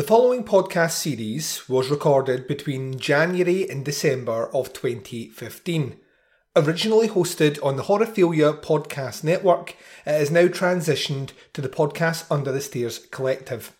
The following podcast series was recorded between January and December of 2015. Originally hosted on the Horrorphilia Podcast Network, it has now transitioned to the Podcast Under the Stairs Collective.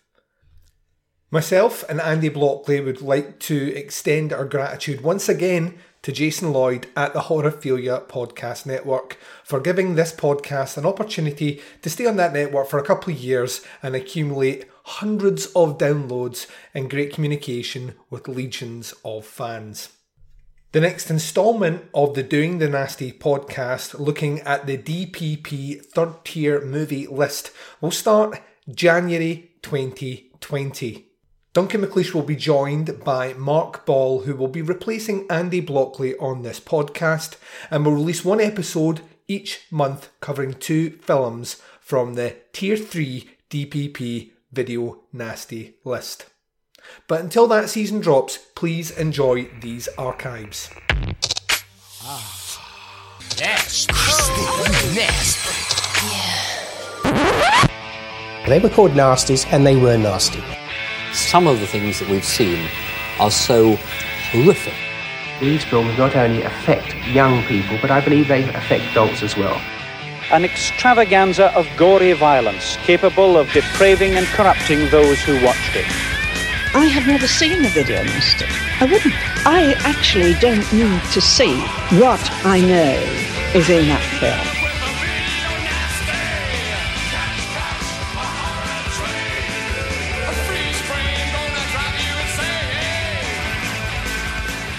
Myself and Andy Blockley would like to extend our gratitude once again to Jason Lloyd at the Horrorphilia Podcast Network for giving this podcast an opportunity to stay on that network for a couple of years and accumulate hundreds of downloads and great communication with legions of fans. The next instalment of the Doing the Nasty podcast, looking at the DPP third tier movie list, will start January 2020. Duncan McLeish will be joined by Mark Ball, who will be replacing Andy Blockley on this podcast, and will release one episode each month covering two films from the Tier 3 DPP Video Nasty list. But until that season drops, please enjoy these archives. Nasty. Nasty. They were called nasties and they were nasty. Some of the things that we've seen are so horrific. These films not only affect young people, but I believe they affect adults as well. An extravaganza of gory violence capable of depraving and corrupting those who watched it. I have never seen a video nasty. I wouldn't. I actually don't need to see what I know is in that film.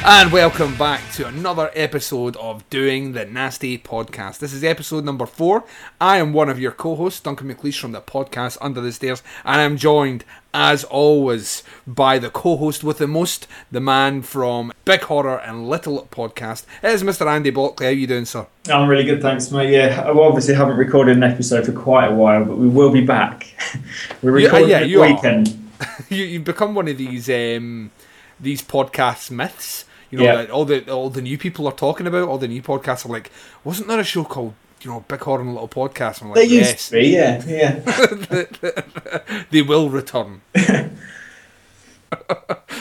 And welcome back to another episode of Doing the Nasty Podcast. This is episode number four. I am one of your co hosts, Duncan McLeish from the podcast Under the Stairs, and I'm joined, as always, by the co host with the most, the man from Big Horror and Little Podcast. It is Mr. Andy Blockley. How are you doing, sir? I'm really good, thanks, mate. Yeah, I obviously haven't recorded an episode for quite a while, but we will be back. We're recording yeah, you the weekend. you, you've become one of these um, these podcast myths. You know Yeah. that all the all the new people are talking about. All the new podcasts are like, wasn't there a show called you know Big Horror Little Podcast? And I'm They like, used yes, to be, yeah, yeah. they will return.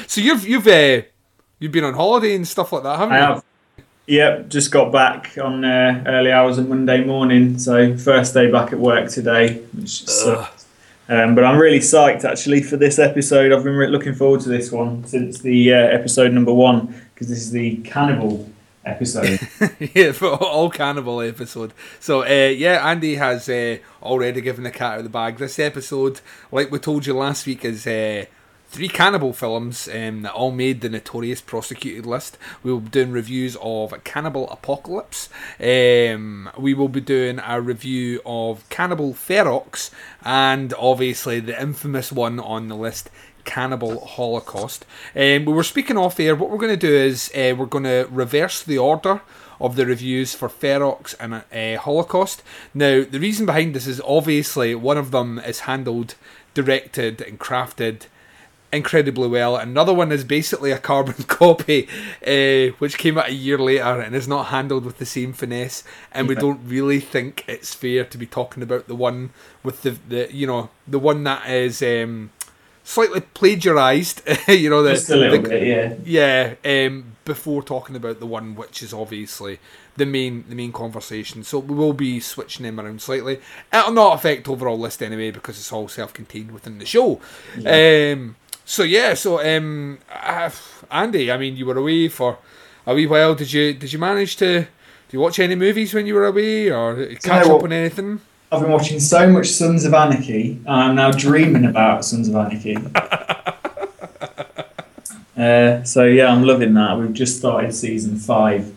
so you've you've uh, you've been on holiday and stuff like that, haven't I you? have. Yep, just got back on uh, early hours on Monday morning, so first day back at work today, which sucked. Um, but I'm really psyched actually for this episode. I've been re- looking forward to this one since the uh, episode number one because this is the cannibal episode. yeah, for all cannibal episode. So uh, yeah, Andy has uh, already given the cat out of the bag. This episode, like we told you last week, is uh, three cannibal films um, that all made the notorious prosecuted list. We will be doing reviews of Cannibal Apocalypse. Um, we will be doing a review of Cannibal Ferox, and obviously the infamous one on the list. Cannibal Holocaust. Um, we were speaking off air. What we're going to do is uh, we're going to reverse the order of the reviews for Ferox and uh, Holocaust. Now, the reason behind this is obviously one of them is handled, directed, and crafted incredibly well. Another one is basically a carbon copy, uh, which came out a year later and is not handled with the same finesse. And we don't really think it's fair to be talking about the one with the, the you know the one that is um, slightly plagiarized. you know the Just a little the- bit, yeah. yeah, um, before talking about the one which is obviously the main the main conversation. So we will be switching them around slightly. It'll not affect overall list anyway because it's all self contained within the show. Um, so yeah, so um, Andy, I mean, you were away for a wee while. Did you did you manage to? Do you watch any movies when you were away, or catch up on anything? I've been watching so much Sons of Anarchy, and I'm now dreaming about Sons of Anarchy. Uh, so yeah, I'm loving that. We've just started season five.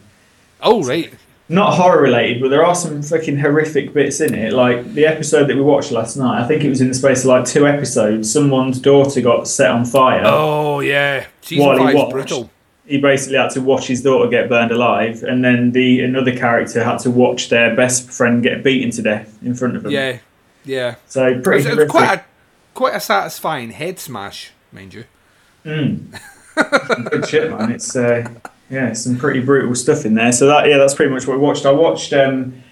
Oh right, Not horror related, but there are some freaking horrific bits in it. Like the episode that we watched last night. I think it was in the space of like two episodes. Someone's daughter got set on fire. oh yeah, season While he watched. brutal. He basically had to watch his daughter get burned alive, and then the another character had to watch their best friend get beaten to death in front of them. Yeah, yeah. So It pretty was, it was quite a quite a satisfying head smash, mind you. good shit, man. It's uh, yeah, some pretty brutal stuff in there. So that yeah, that's pretty much what we watched. I watched um,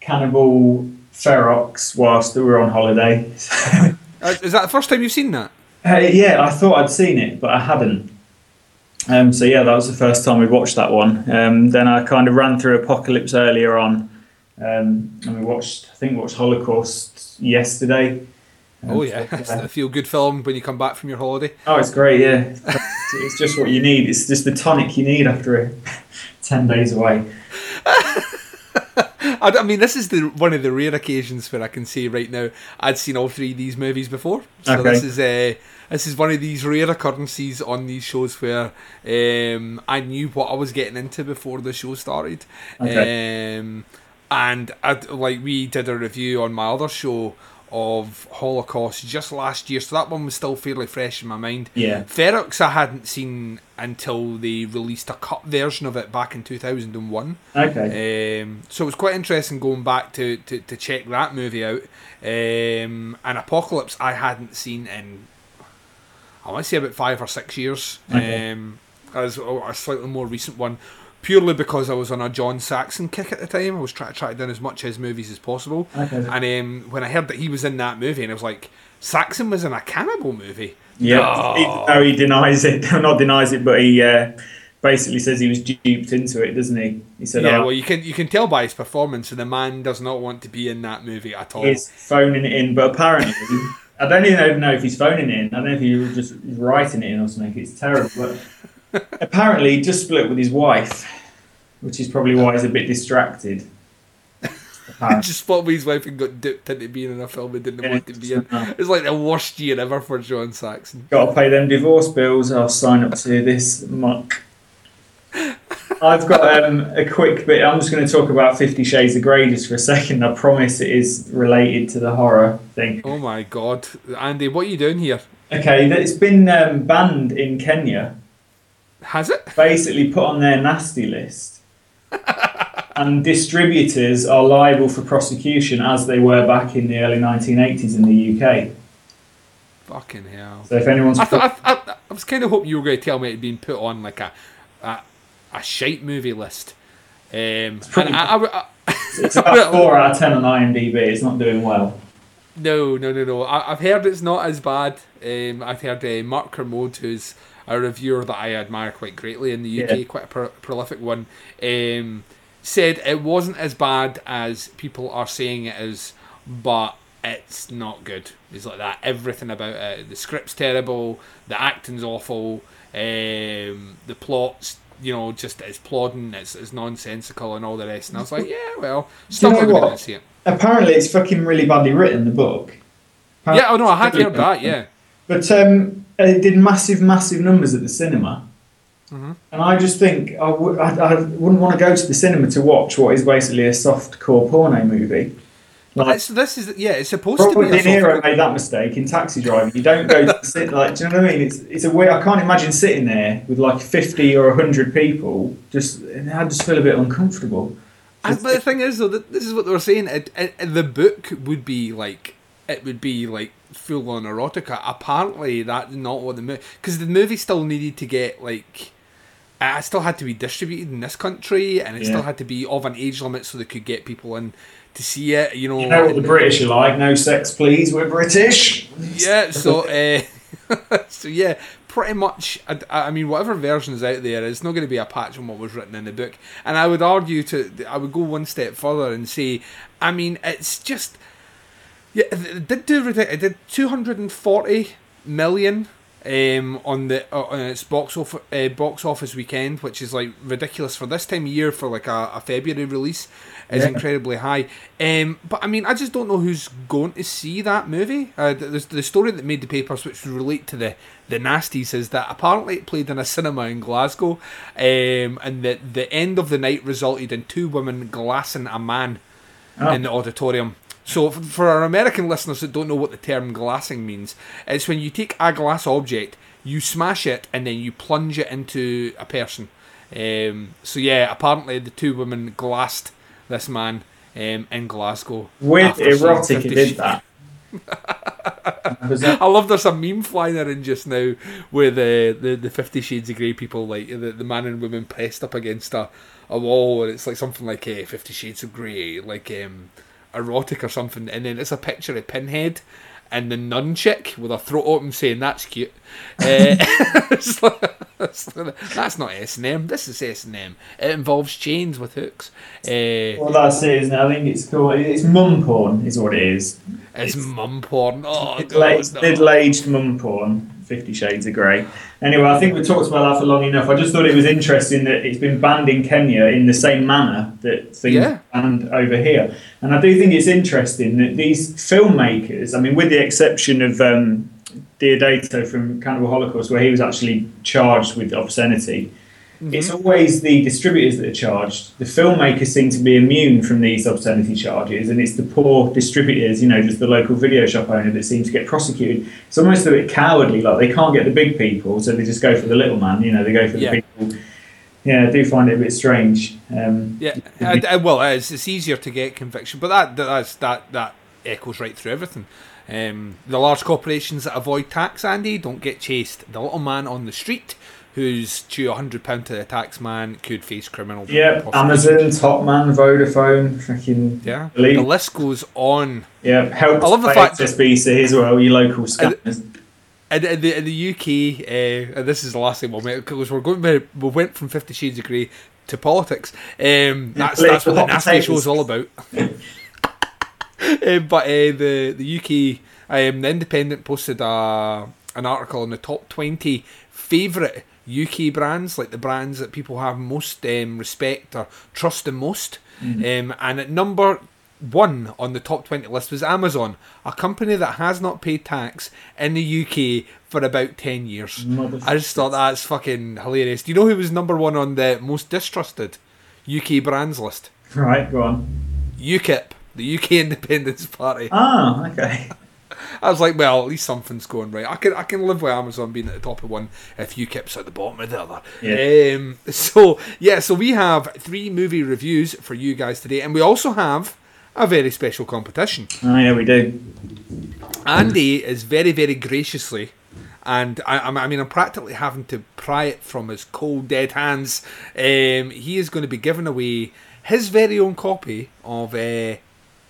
Cannibal Ferox whilst we were on holiday. Uh, is that the first time you've seen that? Uh, yeah, I thought I'd seen it, but I hadn't. Um, so yeah, that was the first time we watched that one. Um, then I kind of ran through Apocalypse earlier on, um, and we watched. I think watched Holocaust yesterday. Oh yeah, it's a feel good film when you come back from your holiday. Oh, it's great. Yeah, it's just what you need. It's just the tonic you need after a ten days away. I, I mean, this is the one of the rare occasions where I can say right now I'd seen all three of these movies before. So Okay. this is uh, this is one of these rare occurrences on these shows where um, I knew what I was getting into before the show started. Okay. Um, and i like we did a review on my other show of Holocaust just last year, so that one was still fairly fresh in my mind. Yeah. Ferox I hadn't seen until they released a cut version of it back in 2001. Okay. Um, so it was quite interesting going back to, to, to check that movie out. Um, and Apocalypse I hadn't seen in, I want to say about five or six years. Okay. Um, as a slightly more recent one, purely because I was on a John Saxon kick at the time. I was trying to track down as much of his movies as possible. Okay. And um, when I heard that he was in that movie, and I was like, Saxon was in a cannibal movie. Yeah, No. even though he denies it, not denies it, but he uh, basically says he was duped into it, doesn't he? He said, Yeah, "Oh, well, you can you can tell by his performance, and the man does not want to be in that movie at all. he's phoning it in." But apparently, I don't even know if he's phoning it in. I don't know if he was just writing it in or something. It's terrible. But apparently, he just split with his wife, which is probably why he's a bit distracted. Just spot with his wife and got dipped into being in a film he didn't Yeah, want to be in. It's like the worst year ever for John Saxon. Got to pay them divorce bills. I'll sign up to this muck. I've got um, a quick bit. I'm just going to talk about Fifty Shades of Grey just for a second. I promise it is related to the horror thing. Oh my god, Andy, what are you doing here? Okay, it's been um, banned in Kenya. Has it? Basically, put on their nasty list. and distributors are liable for prosecution as they were back in the early 1980s in the UK. Fucking hell. So if anyone's I thought I, I, I was kind of hoping you were going to tell me it had been put on like a a, a shite movie list. Um, and pretty- I, it's about four out of ten on IMDb, it's not doing well. No, no, no, no. I, I've heard it's not as bad. Um, I've heard uh, Mark Kermode, who's a reviewer that I admire quite greatly in the UK, Yeah. quite a pro- prolific one, um, said it wasn't as bad as people are saying it is, but it's not good. It's like that. Everything about it. The script's terrible. The acting's awful. Um, the plot's, you know, just it's plodding. It's, it's nonsensical and all the rest. And I was like, yeah, well, still know not going to see it. Apparently, it's fucking really badly written, the book. Yeah, oh no, I had heard that. Yeah. But um, it did massive, massive numbers at the cinema. Mm-hmm. And I just think I w- I, I wouldn't want to go to the cinema to watch what is basically a soft core porno movie. Like, this is yeah. It's supposed to be. De Niro made that mistake in Taxi Driver. You don't go to sit like, do you know what I mean? It's it's a weird. I can't imagine sitting there with like fifty or hundred people. Just I just feel a bit uncomfortable. But the thing is, though, that this is what they were saying. It, it- the book would be like it would be like full on erotica. Apparently, that's not what the movie because the movie still needed to get like. It still had to be distributed in this country, and it Yeah. still had to be of an age limit so they could get people in to see it. You know, You know what the British are like? No sex, please. We're British. yeah so uh, so yeah pretty much I, I mean whatever version is out there it's not going to be a patch on what was written in the book and i would argue to i would go one step further and say i mean it's just yeah it did do ridic- it did 240 million um, on the uh, on its box office uh, box office weekend, which is like ridiculous for this time of year for like a, a February release, is Yeah. incredibly high. Um, but I mean, I just don't know who's going to see that movie. Uh, the, the story that made the papers, which would relate to the the nasties, is that apparently it played in a cinema in Glasgow, um, and that the end of the night resulted in two women glassing a man Oh. in the auditorium. So, for our American listeners that don't know what the term glassing means, it's when you take a glass object, you smash it, and then you plunge it into a person. Um, so, yeah, apparently the two women glassed this man um, in Glasgow. With after seeing erotic, did that. I love there's a meme flying around just now where the, the, the Fifty Shades of Grey people, like the, the man and woman pressed up against a, a wall, and it's like something like uh, Fifty Shades of Grey, like um, erotic or something, and then it's a picture of Pinhead and the nun chick with her throat open saying that's cute. Uh, it's it's that's not S and M. This is S and M. It involves chains with hooks. Uh, Well, that's it? I think it's called it's mum porn, is what it is. it's mum porn. Oh Middle aged, middle-aged mum porn. Fifty Shades of Grey. Anyway, I think we talked about that for long enough. I just thought it was interesting that it's been banned in Kenya in the same manner that things Yeah. are banned over here. And I do think it's interesting that these filmmakers, I mean, with the exception of um, Deodato from Cannibal Holocaust, where he was actually charged with obscenity, it's always the distributors that are charged. The filmmakers seem to be immune from these obscenity charges, and it's the poor distributors, you know, just the local video shop owner that seem to get prosecuted. It's almost a bit cowardly, like they can't get the big people, so they just go for the little man, you know, they go for the Yeah. people. Yeah, I do find it a bit strange. Um, Yeah, I, I- well, it's, it's easier to get conviction, but that that's, that that echoes right through everything. Um, the large corporations that avoid tax, Andy, don't get chased. The little man on the street who's due a hundred pound to the tax man could face criminal. yeah. Amazon, Top Man, Vodafone, freaking Yeah, Believe- the list goes on. yeah, help I love the fact- SBC as well, your local scammers. In, in, the, in the UK, uh, and this is the last thing we'll make because we're going. We went from Fifty Shades of Grey to politics. Um, that's that's what the nasty show is all about. Um, but uh, the the UK, um, the Independent posted a, an article on the top twenty favourite UK brands, like the brands that people have most um, respect or trust the most. Um, and at number one on the top 20 list was Amazon, a company that has not paid tax in the UK for about 10 years. I just thought that's fucking hilarious. Do you know who was number one on the most distrusted UK brands list? Right, go on. UKIP, the UK Independence Party. Ah, okay. I was like, well, at least something's going right. I can I can live with Amazon being at the top of one if UKIP's at the bottom of the other. Yeah. Um, so yeah, so we have three movie reviews for you guys today, and we also have a very special competition. Oh, yeah, we do. Andy is very, very graciously, and I, I mean, I'm practically having to pry it from his cold, dead hands. Um, he is going to be giving away his very own copy of uh,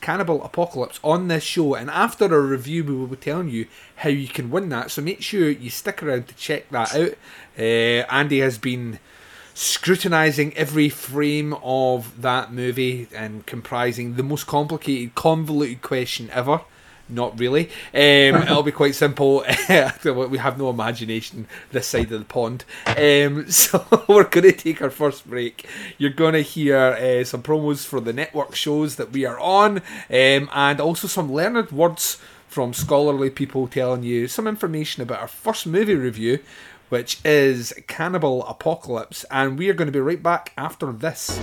Cannibal Apocalypse on this show, and after a review, we will be telling you how you can win that. So make sure you stick around to check that out. Uh, Andy has been scrutinizing every frame of that movie and comprising the most complicated, convoluted question ever. Not really. Um, it'll be quite simple. we have no imagination this side of the pond. Um, so we're going to take our first break. You're going to hear uh, some promos for the network shows that we are on, um, and also some learned words from scholarly people telling you some information about our first movie review, which is Cannibal Apocalypse. And we are going to be right back after this.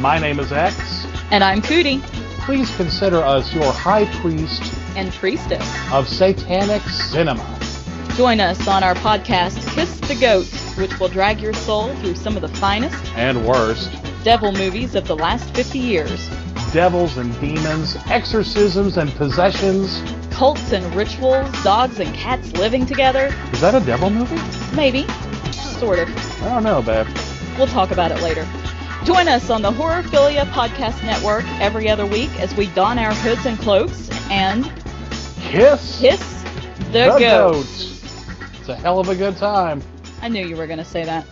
My name is X. And I'm Cootie Please consider us your high priest and Priestess. of satanic cinema. Join us on our podcast, Kiss the Goat, which will drag your soul through some of the finest And worst, devil movies of the last 50 years. devils and demons, exorcisms and possessions. Cults and rituals, dogs and cats living together. Is that a devil movie? Maybe. Sort of. I don't know, babe. We'll talk about it later. Join us on the Horrorphilia Podcast Network every other week as we don our hoods and cloaks and Kiss kiss the, the goat. goat. It's a hell of a good time. I knew you were going to say that.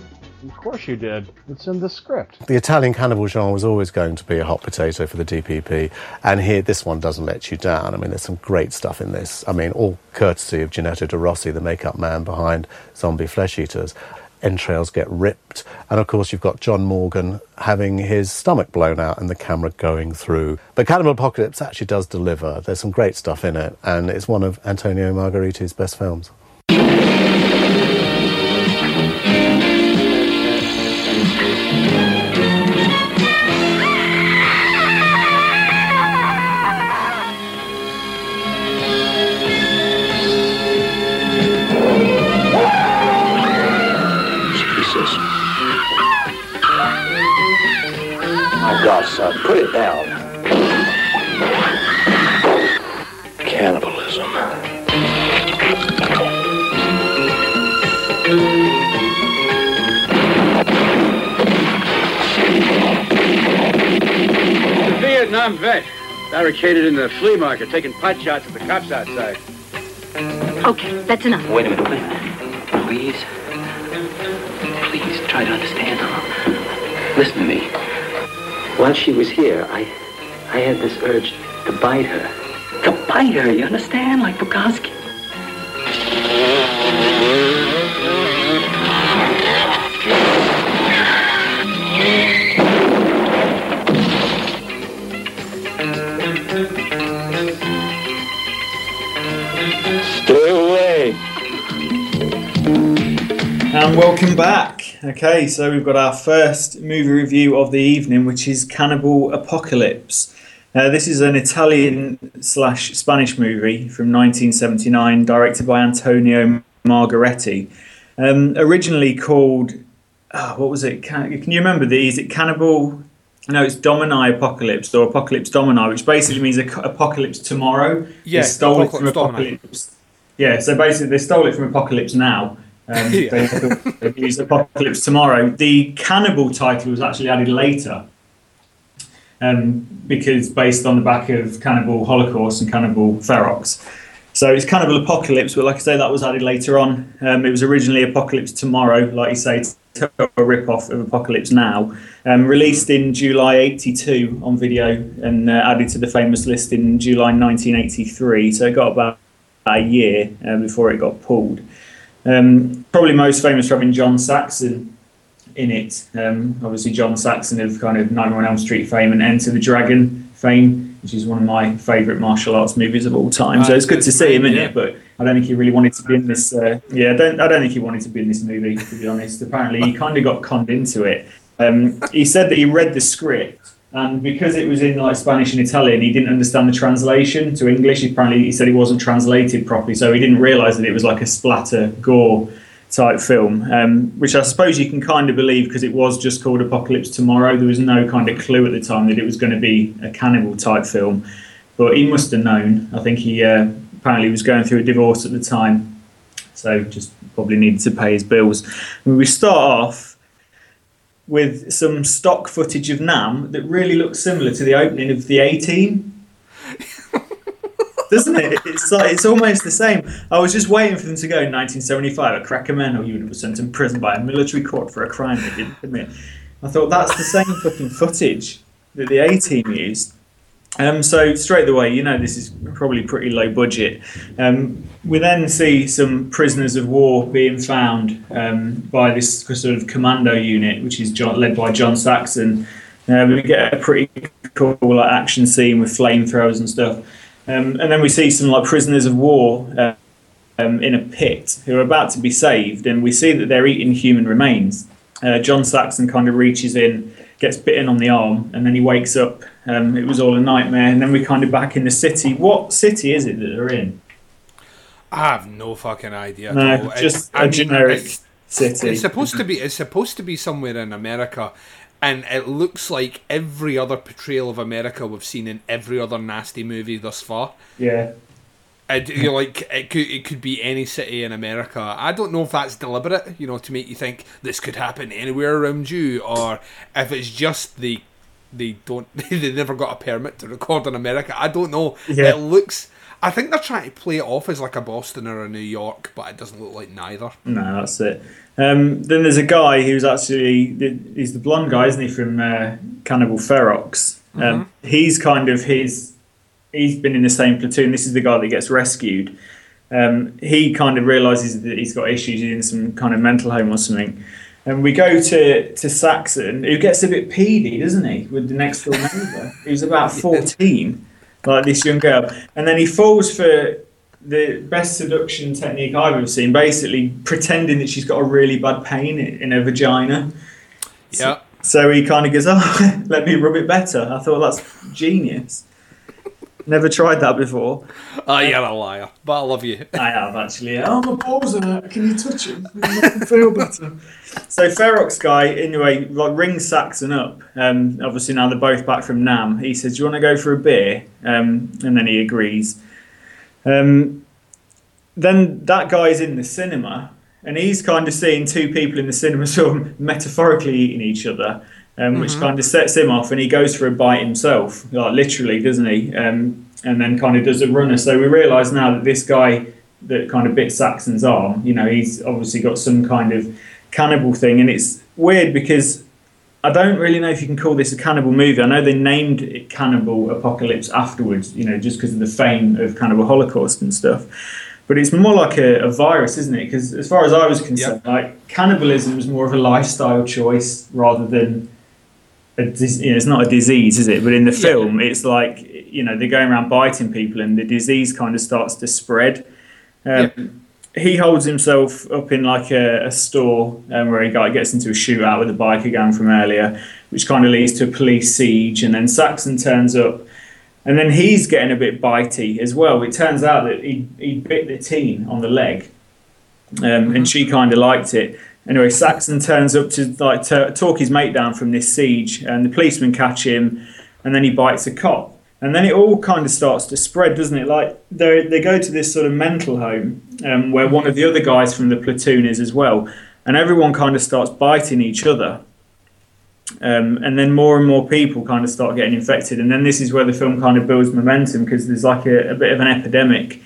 Of course you did. It's in the script. The Italian cannibal genre was always going to be a hot potato for the DPP, and here this one doesn't let you down. I mean, there's some great stuff in this. I mean, all courtesy of Giannetto De Rossi, the makeup man behind Zombie Flesh Eaters. Entrails get ripped, and of course, you've got John Morghen having his stomach blown out and the camera going through. But Cannibal Apocalypse actually does deliver. There's some great stuff in it, and it's one of Antonio Margheriti's best films. My son, put it down. Cannibalism. The Vietnam vet. Barricaded in the flea market, taking pot shots at the cops outside. Okay, that's enough. Wait a minute, wait a minute. Please. Please try to understand. Listen to me. While she was here, I I had this urge to bite her. To bite her, you understand? Like Bukowski. Stay away. And welcome back. Okay, so we've got our first movie review of the evening, which is Cannibal Apocalypse. Uh, this is an Italian slash Spanish movie from 1979, directed by Antonio Margheriti. Um, originally called, oh, what was it? Can, can you remember the? Is it Cannibal? No, it's Domani Apocalypse or Apocalypse Domani, which basically means a, apocalypse tomorrow. Yeah, stole it from Apocalypse Domani. Apocalypse. Yeah, so basically they stole it from Apocalypse Now. Um, Yeah. they thought they'd use Apocalypse Tomorrow. The Cannibal title was actually added later um, because based on the back of Cannibal Holocaust and Cannibal Ferox. So it's Cannibal Apocalypse, but like I say, that was added later on. Um, it was originally Apocalypse Tomorrow, like you say, a rip-off of Apocalypse Now, um, released in July 82 on video and uh, added to the famous list in July 1983. So it got about a year uh, before it got pulled. Um, probably most famous for having John Saxon in it. Um, obviously, John Saxon of kind of 91 Elm Street fame and Enter the Dragon fame, which is one of my favourite martial arts movies of all time. so it's good to see him in it, but I don't think he really wanted to be in this. Uh, yeah, I don't, I don't think he wanted to be in this movie, to be honest. Apparently, he kind of got conned into it. Um, he said that he read the script. And because it was in like Spanish and Italian, he didn't understand the translation to English. Apparently, he said he wasn't translated properly, so he didn't realise that it was like a splatter gore type film, um, which I suppose you can kind of believe because it was just called Apocalypse Tomorrow. There was no kind of clue at the time that it was going to be a cannibal type film, but he must have known. I think he uh, apparently was going through a divorce at the time, so just probably needed to pay his bills. We start off with some stock footage of Nam that really looks similar to the opening of the A Team. Doesn't it? It's like it's almost the same. I was just waiting for them to go in 1975. A cracker man, or you would have been sent to prison by a military court for a crime they didn't commit. I thought that's the same fucking footage that the A Team used. Um, so straight away, you know this is probably pretty low budget. Um, we then see some prisoners of war being found um, by this sort of commando unit, which is John, led by John Saxon. Uh, we get a pretty cool like, action scene with flamethrowers and stuff, um, and then we see some like prisoners of war uh, um, in a pit who are about to be saved, and we see that they're eating human remains. Uh, John Saxon kind of reaches in, gets bitten on the arm, and then he wakes up. Um, it was all a nightmare, and then we're kind of back in the city. What city is it that they're in? I have no fucking idea. No, just I a generic it's- city. It's supposed to be. It's supposed to be somewhere in America, and it looks like every other portrayal of America we've seen in every other nasty movie thus far. Yeah. It, you're like it could it could be any city in America. I don't know if that's deliberate, you know, to make you think this could happen anywhere around you, or if it's just the they don't they never got a permit to record in America. I don't know. Yeah. It looks. I think they're trying to play it off as like a Boston or a New York, but it doesn't look like neither. No, that's it. Um, then there's a guy who's actually he's the blonde guy, isn't he, from uh, Cannibal Ferox? Um, He's kind of his. He's been in the same platoon. This is the guy that gets rescued. Um, he kind of realizes that he's got issues he's in some kind of mental home or something. And we go to, to Saxon, who gets a bit peedy, doesn't he, with the next door neighbour, who's about 14, like this young girl. And then he falls for the best seduction technique I've ever seen, basically pretending that she's got a really bad pain in, in her vagina. Yeah. So he kind of goes, "Oh, let me rub it better." I thought that's genius. Never tried that before. Oh, you're a liar, but I love you. I have actually. Oh, my balls are hurt. Can you touch them feel better. So Ferox guy, anyway, like rings Saxon up. Um, obviously now they're both back from Nam. He says, "Do you want to go for a beer?" Um, and then he agrees. Um, then that guy's in the cinema, and he's kind of seeing two people in the cinema sort of metaphorically eating each other. Um, which Mhm. kind of sets him off, and he goes for a bite himself, like literally, doesn't he? Um, and then kind of does a runner. So we realise now that this guy that kind of bit Saxon's arm, you know, he's obviously got some kind of cannibal thing, and it's weird because I don't really know if you can call this a cannibal movie. I know they named it Cannibal Apocalypse afterwards, you know, just because of the fame of Cannibal Holocaust and stuff. But it's more like a, a virus, isn't it? Because as far as I was concerned, like cannibalism is more of a lifestyle choice rather than a you know, it's not a disease, is it? But in the film, it's like you know they're going around biting people, and the disease kind of starts to spread. Um, He holds himself up in like a, a store um, where he got, gets into a shootout with a biker gang from earlier, which kind of leads to a police siege, and then Saxon turns up, and then he's getting a bit bitey as well. It turns out that he he bit the teen on the leg, um, and she kind of liked it. Anyway, Saxon turns up to like to talk his mate down from this siege, and the policemen catch him, and then he bites a cop, and then it all kind of starts to spread, doesn't it? Like they they go to this sort of mental home um, where one of the other guys from the platoon is as well, and everyone kind of starts biting each other. Um, and then more and more people kind of start getting infected, and then this is where the film kind of builds momentum because there's like a, a bit of an epidemic,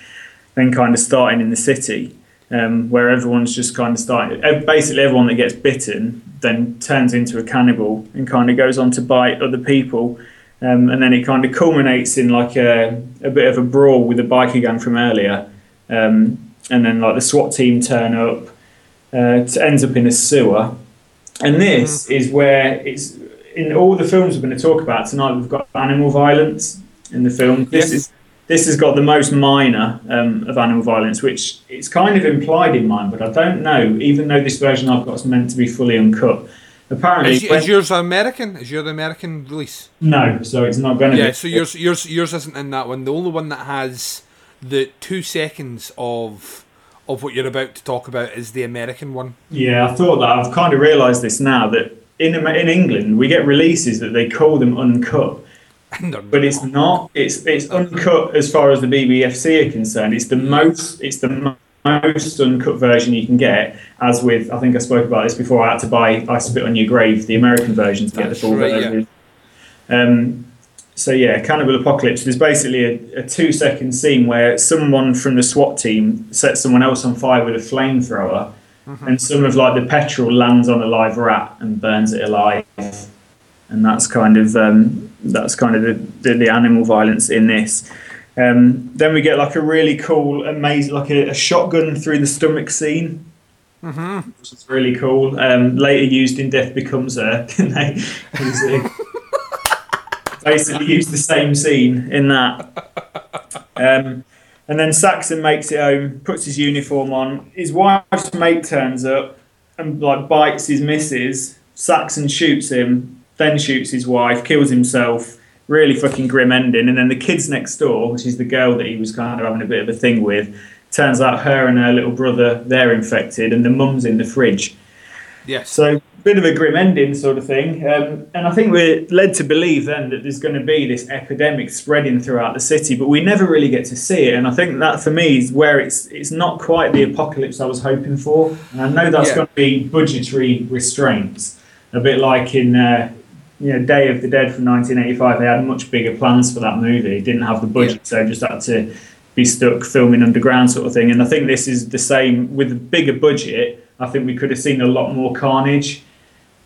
then kind of starting in the city, um, where everyone's just kind of starting. Basically, everyone that gets bitten then turns into a cannibal and kind of goes on to bite other people, um, and then it kind of culminates in like a, a bit of a brawl with the biker gang from earlier, um, and then like the SWAT team turn up, uh, it ends up in a sewer. And this is where it's in all the films we're going to talk about tonight. We've got animal violence in the film. This Yes. is this has got the most minor um, of animal violence, which it's kind of implied in mine, but I don't know. Even though this version I've got is meant to be fully uncut, apparently Is, when- is yours American? Is yours the American release? no, so it's not going to Yeah, be. so yours yours yours isn't in that one. The only one that has the two seconds of of what you're about to talk about is the American one. Yeah, I thought that. I've kind of realised this now that in in England we get releases that they call them uncut, but it's not. It's it's uncut as far as the BBFC are concerned. It's the most. It's the most uncut version you can get. As with, I think I spoke about this before. I had to buy "I Spit on Your Grave," the American version, to get the full right, yeah. version. Um, so yeah, Cannibal Apocalypse. There's basically a, a two-second scene where someone from the SWAT team sets someone else on fire with a flamethrower, and some of like the petrol lands on a live rat and burns it alive. And that's kind of um, that's kind of the, the, the animal violence in this. Um, then we get like a really cool, amazing, like a, a shotgun through the stomach scene Mm-hmm. which is really cool. Um, later used in Death Becomes Her. they basically use the same scene in that. Um, and then Saxon makes it home, puts his uniform on. His wife's mate turns up and like bites his missus. Saxon shoots him, then shoots his wife, kills himself. Really fucking grim ending. And then the kids next door, which is the girl that he was kind of having a bit of a thing with, turns out her and her little brother they're infected, and the mum's in the fridge. Yes. So bit of a grim ending sort of thing. Um, and I think we're led to believe then that there's going to be this epidemic spreading throughout the city, but we never really get to see it. And I think that for me is where it's it's not quite the apocalypse I was hoping for. And I know that's Yeah. going to be budgetary restraints, a bit like in. Uh, you know, Day of the Dead from 1985. They had much bigger plans for that movie. Didn't have the budget, so just had to be stuck filming underground sort of thing. And I think this is the same with a bigger budget. I think we could have seen a lot more carnage.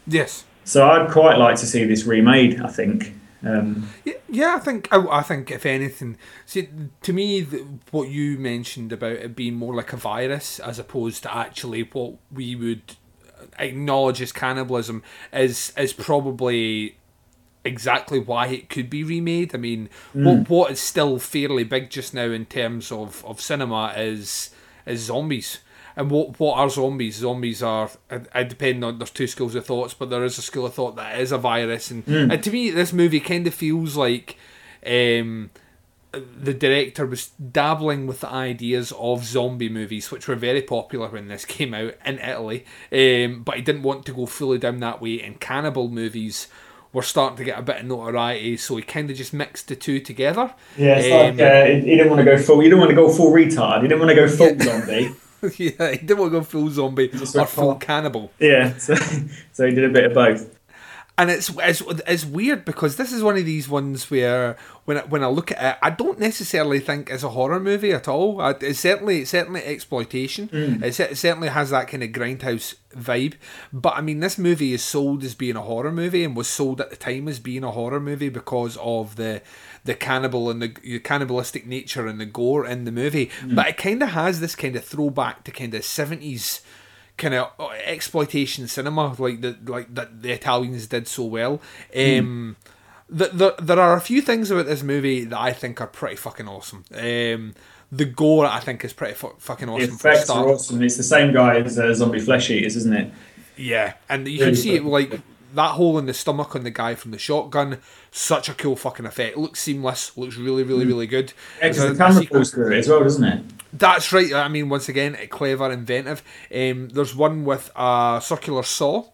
Yes. So I'd quite like to see this remade. I think. Um, Yeah, yeah, I think I, I think if anything, see to me the, what you mentioned about it being more like a virus as opposed to actually what we would acknowledge as cannibalism is is probably exactly why it could be remade. I mean, Mm. what what is still fairly big just now in terms of, of cinema is is zombies. And what what are zombies? Zombies are. I, I depend on. There's two schools of thoughts, but there is a school of thought that is a virus, and, Mm. and to me, this movie kind of feels like um, the director was dabbling with the ideas of zombie movies, which were very popular when this came out in Italy, um, but he didn't want to go fully down that way. And cannibal movies were starting to get a bit of notoriety, so he kind of just mixed the two together. yeah, it's Um, like uh, he didn't want to go full. You didn't want to go full retard. You didn't want to go full zombie. yeah, he didn't want to go full zombie or full cannibal. Yeah, so, so he did a bit of both. And it's, it's it's weird because this is one of these ones where when I, when I look at it, I don't necessarily think it's a horror movie at all. I, it's certainly it's certainly exploitation. Mm. It, certainly has that kind of grindhouse vibe. But I mean, this movie is sold as being a horror movie and was sold at the time as being a horror movie because of the the cannibal and the, the cannibalistic nature and the gore in the movie. Mm. But it kind of has this kind of throwback to kind of seventies kind of exploitation cinema, like the like that the Italians did so well. Um, the, the, there are a few things about this movie that I think are pretty fucking awesome. Um, the gore I think is pretty fu- fucking awesome. for a effects start. are awesome. It's the same guy as uh, Zombie Flesh Eaters, isn't it? Yeah, and you Really can see it like that hole in the stomach on the guy from the shotgun. Such a cool fucking effect. Looks seamless. Looks really, really, really good. Yeah, the camera pulls through it as well, doesn't it? That's right. I mean, once again, clever, inventive. Um, there's one with a circular saw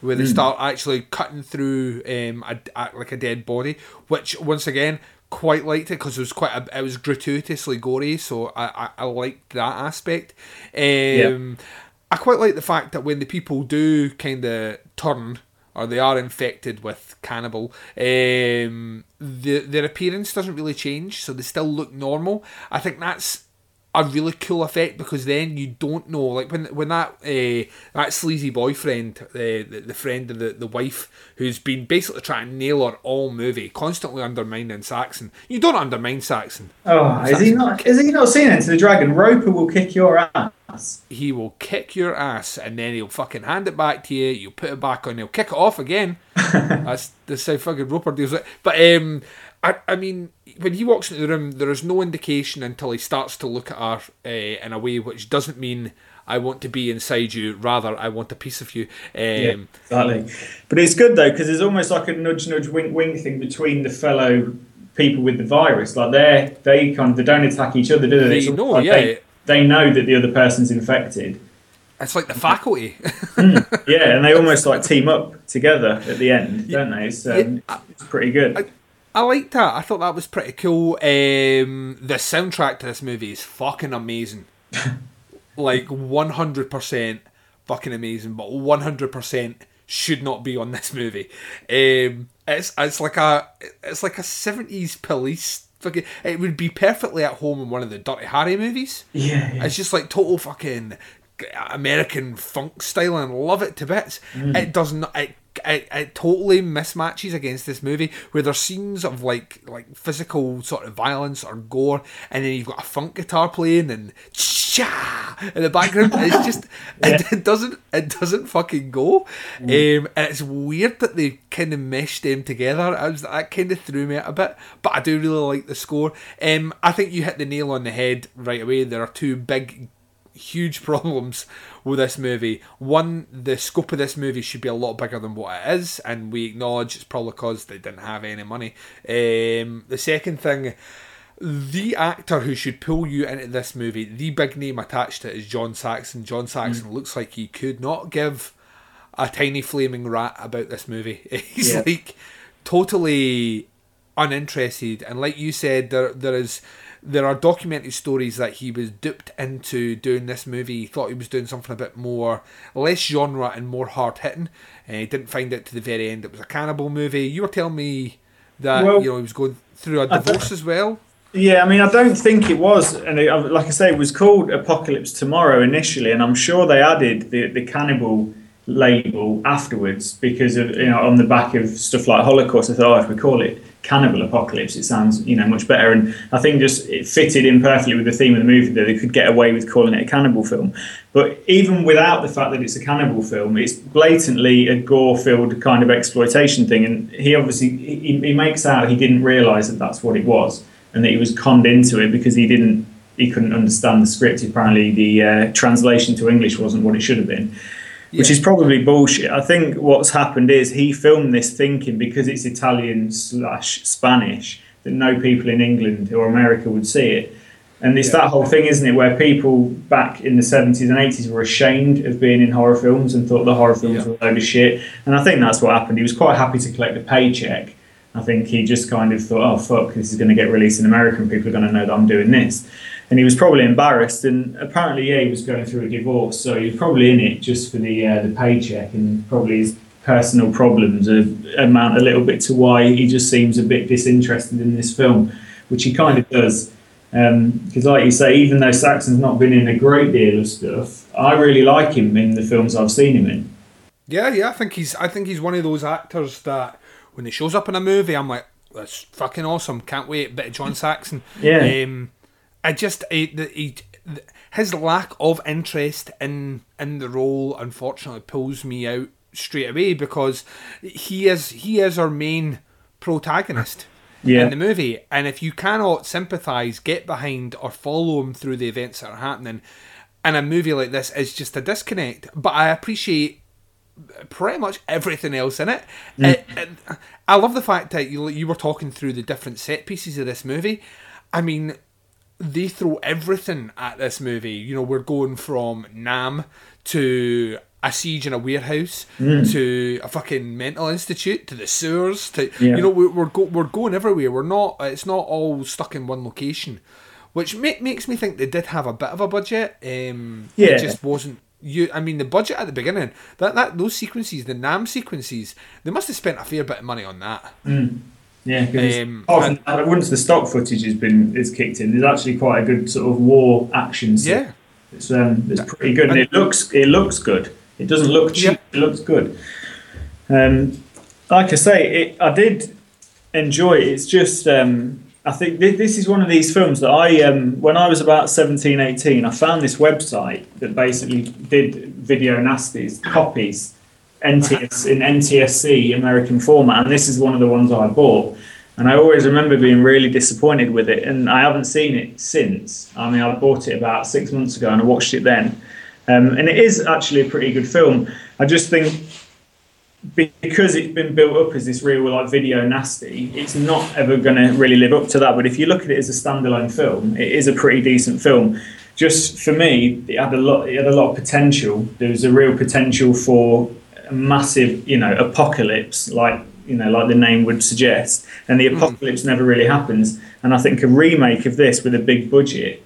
where they Mm. start actually cutting through um, a, a- like a dead body, which once again quite liked it because it was quite a, it was gratuitously gory, so I, I, I liked that aspect. Um, I quite like the fact that when the people do kind of turn or they are infected with cannibal, um, the, their appearance doesn't really change, so they still look normal. I think that's a really cool effect because then you don't know like when when that uh, that sleazy boyfriend uh, the, the friend of the, the wife who's been basically trying to nail her all movie constantly undermining Saxon you don't undermine Saxon Oh, is he not? Is he not seen Enter the Dragon? Roper will kick your ass. he will kick your ass and then he'll fucking hand it back to you you'll put it back on he'll kick it off again that's that's how fucking Roper deals with it but um I, I mean when he walks into the room there is no indication until he starts to look at her uh, in a way which doesn't mean I want to be inside you rather I want a piece of you um, yeah, exactly. But it's good though because there's almost like a nudge, nudge, wink, wink thing between the fellow people with the virus. Like they they kind of they don't attack each other, do they? They It's know, like yeah. They, they know that the other person's infected. it's like the faculty Yeah, and they almost like team up together at the end, don't they? It's, um, it's pretty good. I liked that. I thought that was pretty cool. Um, the soundtrack to this movie is fucking amazing. like one hundred percent fucking amazing, but one hundred percent should not be on this movie. Um, it's it's like a it's like a seventies police. Fucking, it would be perfectly at home in one of the Dirty Harry movies. Yeah, yeah. It's just like total fucking American funk style, and I love it to bits. Mm. It does not. It, it, it totally mismatches against this movie where there's scenes of like like physical sort of violence or gore, and then you've got a funk guitar playing and cha in the background. it's just it, it doesn't it doesn't fucking go, Mm. um, and it's weird that they kind of meshed them together. I was that kind of threw me out a bit, but I do really like the score. Um, I think you hit the nail on the head right away. There are two big huge problems with this movie. One, the scope of this movie should be a lot bigger than what it is, and we acknowledge it's probably because they didn't have any money. Um, the second thing, the actor who should pull you into this movie, the big name attached to it is John Saxon. John Saxon looks like he could not give a tiny flaming rat about this movie. He's Yeah. like totally uninterested, and like you said, there there is there are documented stories that he was duped into doing this movie. He thought he was doing something a bit more less genre and more hard hitting, and uh, he didn't find out to the very end it was a cannibal movie. You were telling me that Well, you know he was going through a divorce as well. Yeah, I mean, I don't think it was, and it, like I say, it was called Apocalypse Tomorrow initially, and I'm sure they added the, the cannibal label afterwards because of you know on the back of stuff like Holocaust. I thought, oh, if we call it Cannibal Apocalypse, it sounds you know much better, and I think just it fitted in perfectly with the theme of the movie that they could get away with calling it a cannibal film. But even without the fact that it's a cannibal film, it's blatantly a gore-filled kind of exploitation thing, and he obviously he, he makes out he didn't realise that that's what it was and that he was conned into it because he didn't he couldn't understand the script apparently the uh, translation to english wasn't what it should have been which is probably bullshit. I think what's happened is he filmed this thinking because it's italian slash spanish that no people in england or america would see it. And it's that whole thing isn't it where people back in the 70s and 80s were ashamed of being in horror films and thought the horror films were a load of shit. And i think that's what happened. He was quite happy to collect a paycheck. I think he just kind of thought, oh fuck, this is going to get released in America and people are going to know that I'm doing this. And he was probably embarrassed. And apparently, yeah, he was going through a divorce, so he was probably in it just for the uh, the paycheck and probably his personal problems amount a little bit to why he just seems a bit disinterested in this film, which he kind of does. Because, like you say, even though Saxon's not been in a great deal of stuff, I really like him in the films I've seen him in. Yeah, yeah, I think he's I think he's one of those actors that when he shows up in a movie, I'm like, that's fucking awesome. Can't wait. Bit of John Saxon. Yeah. Um, I just he, the- he, his lack of interest in in the role unfortunately pulls me out straight away because he is he is our main protagonist Yeah. in the movie, and if you cannot sympathise, get behind, or follow him through the events that are happening, in a movie like this, is just a disconnect. But I appreciate pretty much everything else in it. Mm. It- it- I love the fact that you you were talking through the different set pieces of this movie. I mean, they throw everything at this movie. You know, we're going from Nam to a siege in a warehouse Mm. to a fucking mental institute to the sewers to Yeah. you know we- we're go- we're going everywhere. We're not. It's not all stuck in one location, which ma- makes me think they did have a bit of a budget. Um, Yeah. it just wasn't. You, I mean, the budget at the beginning that that those sequences, the Nam sequences, they must have spent a fair bit of money on that. Mm. Yeah, Um, apart from that, once the stock footage has been is kicked in, there's actually quite a good sort of war action. scene. Yeah. it's um, it's pretty good, and it looks it looks good. It doesn't look cheap. It looks good. Um, like I say, it, I did enjoy it. It's just um, I think thi- this is one of these films that I um, when I was about 17, 18, I found this website that basically did video nasties copies NTS in NTSC American format, and this is one of the ones I bought. And I always remember being really disappointed with it, and I haven't seen it since. I mean, I bought it about six months ago, and I watched it then. Um, and it is actually a pretty good film. I just think because it's been built up as this real like video nasty, it's not ever going to really live up to that. But if you look at it as a standalone film, it is a pretty decent film. Just for me, it had a lot. It had a lot of potential. There was a real potential for massive, you know, apocalypse, like you know, like the name would suggest. And the apocalypse never really happens. And I think a remake of this with a big budget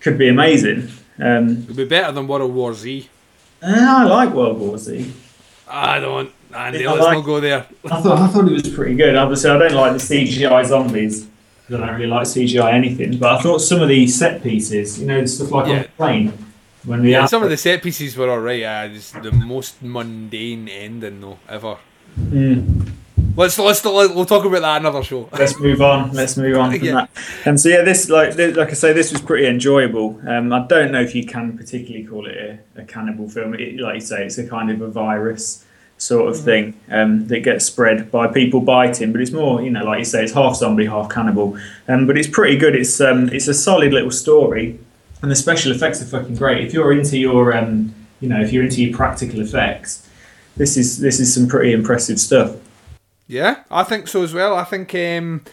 could be amazing. Um, It'd be better than World War Z. I like World War Z. I don't. Andy, I let's like- not go there. I thought I thought it was pretty good. Obviously, I don't like the CGI zombies. I don't really like CGI anything. But I thought some of the set pieces, you know, stuff like on the plane, when the Yeah, some of the set pieces were alright. Uh, just the most mundane ending though ever. Mm. Let's let's we'll talk about that another show. Let's move on. Let's move on from Yeah. that. And so yeah, this like th- like I say, this was pretty enjoyable. Um, I don't know if you can particularly call it a, a cannibal film. It, like you say, it's a kind of a virus sort of thing um, that gets spread by people biting. But it's more, you know, like you say, it's half zombie, half cannibal. Um, but it's pretty good. It's um, it's a solid little story, and the special effects are fucking great. If you're into your um, you know, if you're into your practical effects, this is this is some pretty impressive stuff. Yeah, I think so as well. I think, um,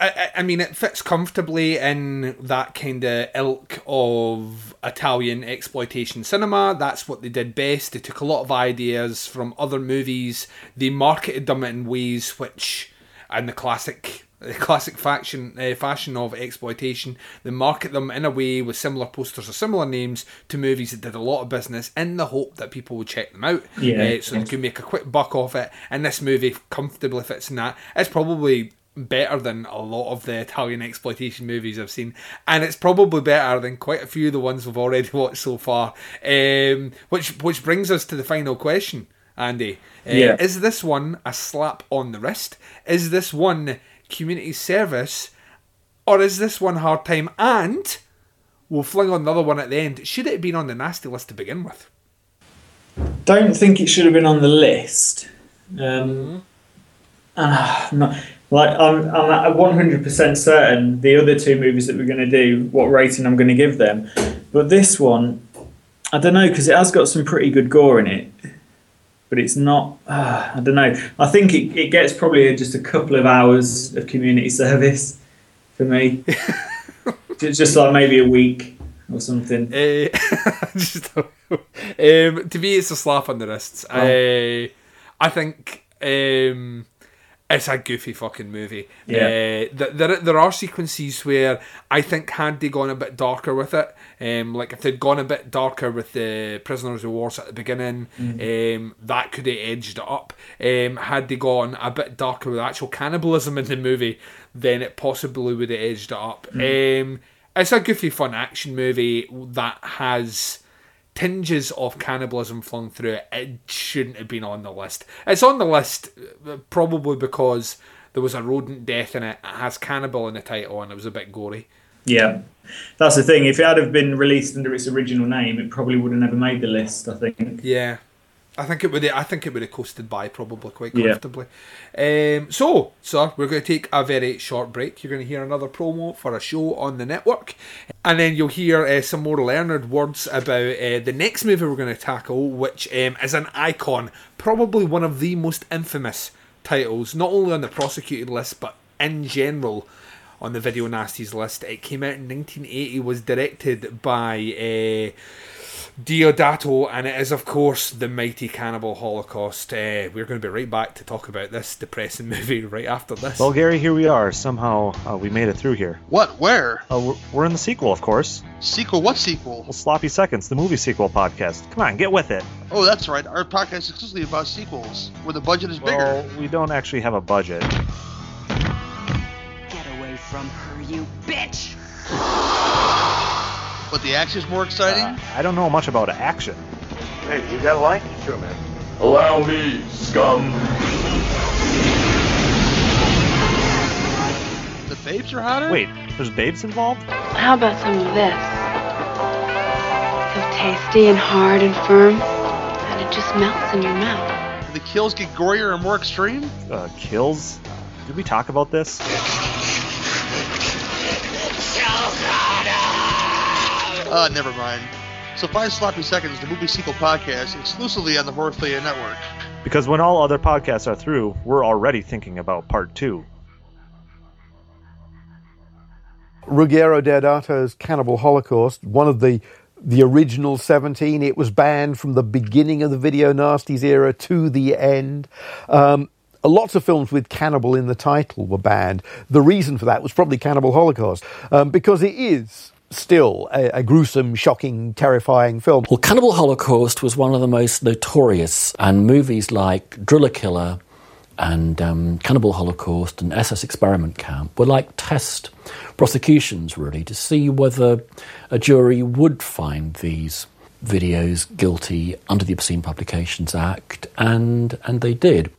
I, I- I mean, it fits comfortably in that kind of ilk of Italian exploitation cinema. That's what they did best. They took a lot of ideas from other movies. They marketed them in ways which, and the classic. The classic faction, uh, fashion of exploitation, they market them in a way with similar posters or similar names to movies that did a lot of business in the hope that people would check them out. Yeah. Uh, so they could make a quick buck off it. And this movie comfortably fits in that. It's probably better than a lot of the Italian exploitation movies I've seen, and it's probably better than quite a few of the ones we've already watched so far. Um, which which brings us to the final question, Andy. Uh, Yeah. Is this one a slap on the wrist? Is this one community service, or is this one hard time? And we'll fling on another one at the end. Should it have been on the nasty list to begin with? don't think it should have been on the list. Um, not, like I'm, I'm at 100% certain the other two movies that we're going to do, what rating I'm going to give them. But this one, I don't know because it has got some pretty good gore in it. But it's not. Uh, I don't know. I think it, it gets probably just a couple of hours of community service for me. just, just like maybe a week or something. Uh, just, um, to me, it's a slap on the wrists. I, I think um, It's a goofy fucking movie. Yeah. Uh, there, there are sequences where I think had they gone a bit darker with it, um, like if they'd gone a bit darker with the Prisoners of War at the beginning, um, that could have edged it up. Um, had they gone a bit darker with actual cannibalism in the movie, then it possibly would have edged it up. Um, it's a goofy, fun action movie that has tinges of cannibalism flung through it. It shouldn't have been on the list. It's on the list uh, probably because there was a rodent death in it. It has cannibal in the title and it was a bit gory. Yeah, that's the thing. If it had have been released under its original name, it probably would have never made the list. I think. Yeah. I think it would. I think it would have coasted by probably quite Yeah. comfortably. Um, so, sir, we're going to take a very short break. You're going to hear another promo for a show on the network, and then you'll hear uh, some more learned words about uh, the next movie we're going to tackle, which um, is an icon, probably one of the most infamous titles, not only on the prosecuted list but in general on the Video Nasties list. It came out in 1980, was directed by. Uh, Deodato, and it is, of course, the mighty Cannibal Holocaust. Uh, we're going to be right back to talk about this depressing movie right after this. Well, Gary, here we are. Somehow uh, we made it through here. What? Where? Uh, we're, we're in the sequel, of course. Sequel? What sequel? Well, Sloppy Seconds, the movie sequel podcast. Come on, get with it. Oh, that's right. Our podcast is exclusively about sequels, where the budget is Well, bigger. we don't actually have a budget. Get away from her, you bitch! But the action's more exciting. Uh, I don't know much about action. Hey, you got a light? Sure, man. Allow me, scum. the babes are hotter. Wait, there's babes involved? How about some of this? So tasty and hard and firm, and it just melts in your mouth. The kills get gorier and more extreme. Uh, kills? Did we talk about this? Uh, never mind. So find Sloppy Seconds, the movie sequel podcast, exclusively on the Horrorphilia Network. Because when all other podcasts are through, we're already thinking about part two. Ruggero Deodato's Cannibal Holocaust, one of the the original 17. It was banned from the beginning of the Video Nasties era to the end. Um, lots of films with cannibal in the title were banned. The reason for that was probably Cannibal Holocaust, um, because it is still a, a gruesome, shocking, terrifying film. Well, Cannibal Holocaust was one of the most notorious, and movies like Driller Killer and um, Cannibal Holocaust and SS Experiment Camp were like test prosecutions, really, to see whether a jury would find these videos guilty under the Obscene Publications Act, and and they did.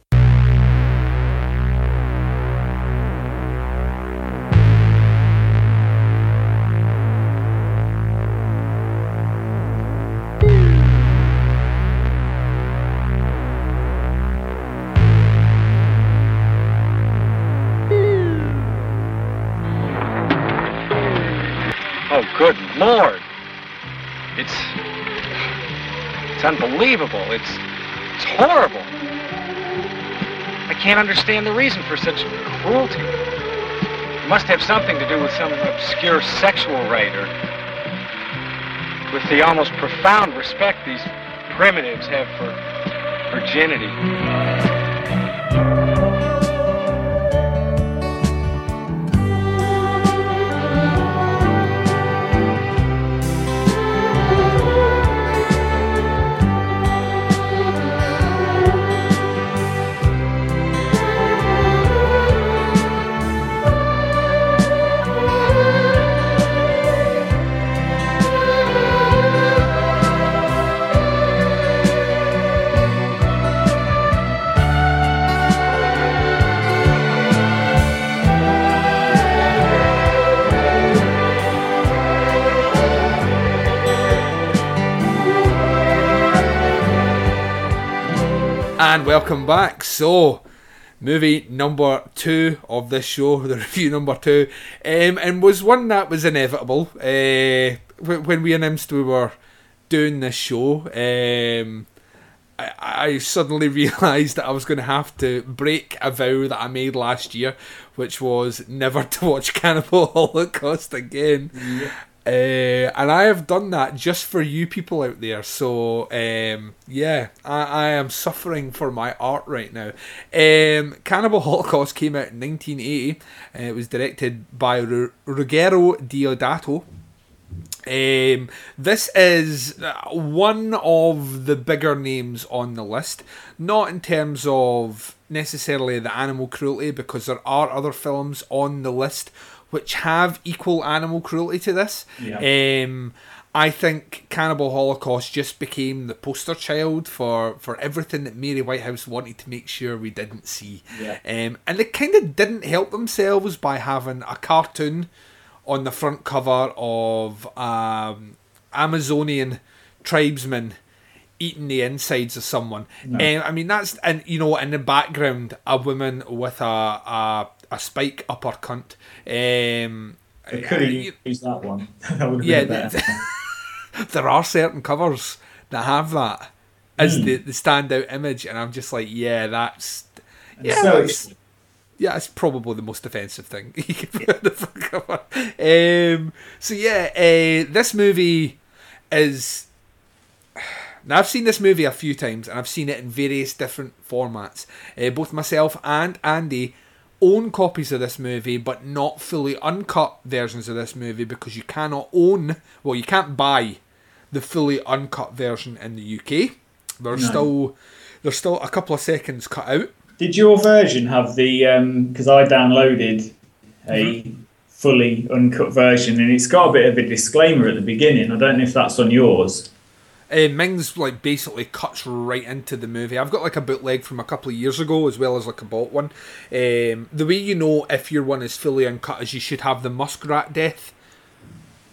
Unbelievable. It's it's horrible. I can't understand the reason for such cruelty. It must have something to do with some obscure sexual rite or with the almost profound respect these primitives have for virginity. And welcome back. So, movie number two of this show, the review number two, um, and was one that was inevitable. Uh, when we announced we were doing this show, um, I, I suddenly realised that I was going to have to break a vow that I made last year, which was never to watch Cannibal Holocaust again. Uh, and I have done that just for you people out there. So um, yeah, I, I am suffering for my art right now. Um, Cannibal Holocaust came out in 1980. Uh, it was directed by R- Ruggero Deodato. Um, this is one of the bigger names on the list, not in terms of necessarily the animal cruelty, because there are other films on the list which have equal animal cruelty to this. Yeah. Um, I think Cannibal Holocaust just became the poster child for, for everything that Mary Whitehouse wanted to make sure we didn't see. Yeah. Um, and they kind of didn't help themselves by having a cartoon on the front cover of um, Amazonian tribesmen eating the insides of someone. No. Um, I mean, that's and you know, in the background, a woman with a a, a spike upper cunt. Um, They could have used that one. that yeah, better. there are certain covers that have that as the, the standout image, and I'm just like, yeah, that's yeah, so that's, yeah, it's probably the most offensive thing you could put the cover. Um, so yeah, uh, this movie is. Now I've seen this movie a few times, and I've seen it in various different formats. Uh, both myself and Andy own copies of this movie, but not fully uncut versions of this movie because you cannot own, well, you can't buy the fully uncut version in the UK. There's No. still there's still a couple of seconds cut out. Did your version have the? Um because I downloaded a Mm-hmm. fully uncut version, and it's got a bit of a disclaimer at the beginning. I don't know if that's on yours. Uh, Ming's like basically cuts right into the movie. I've got like a bootleg from a couple of years ago as well as like a bought one. Um, the way you know if your one is fully uncut is you should have the muskrat death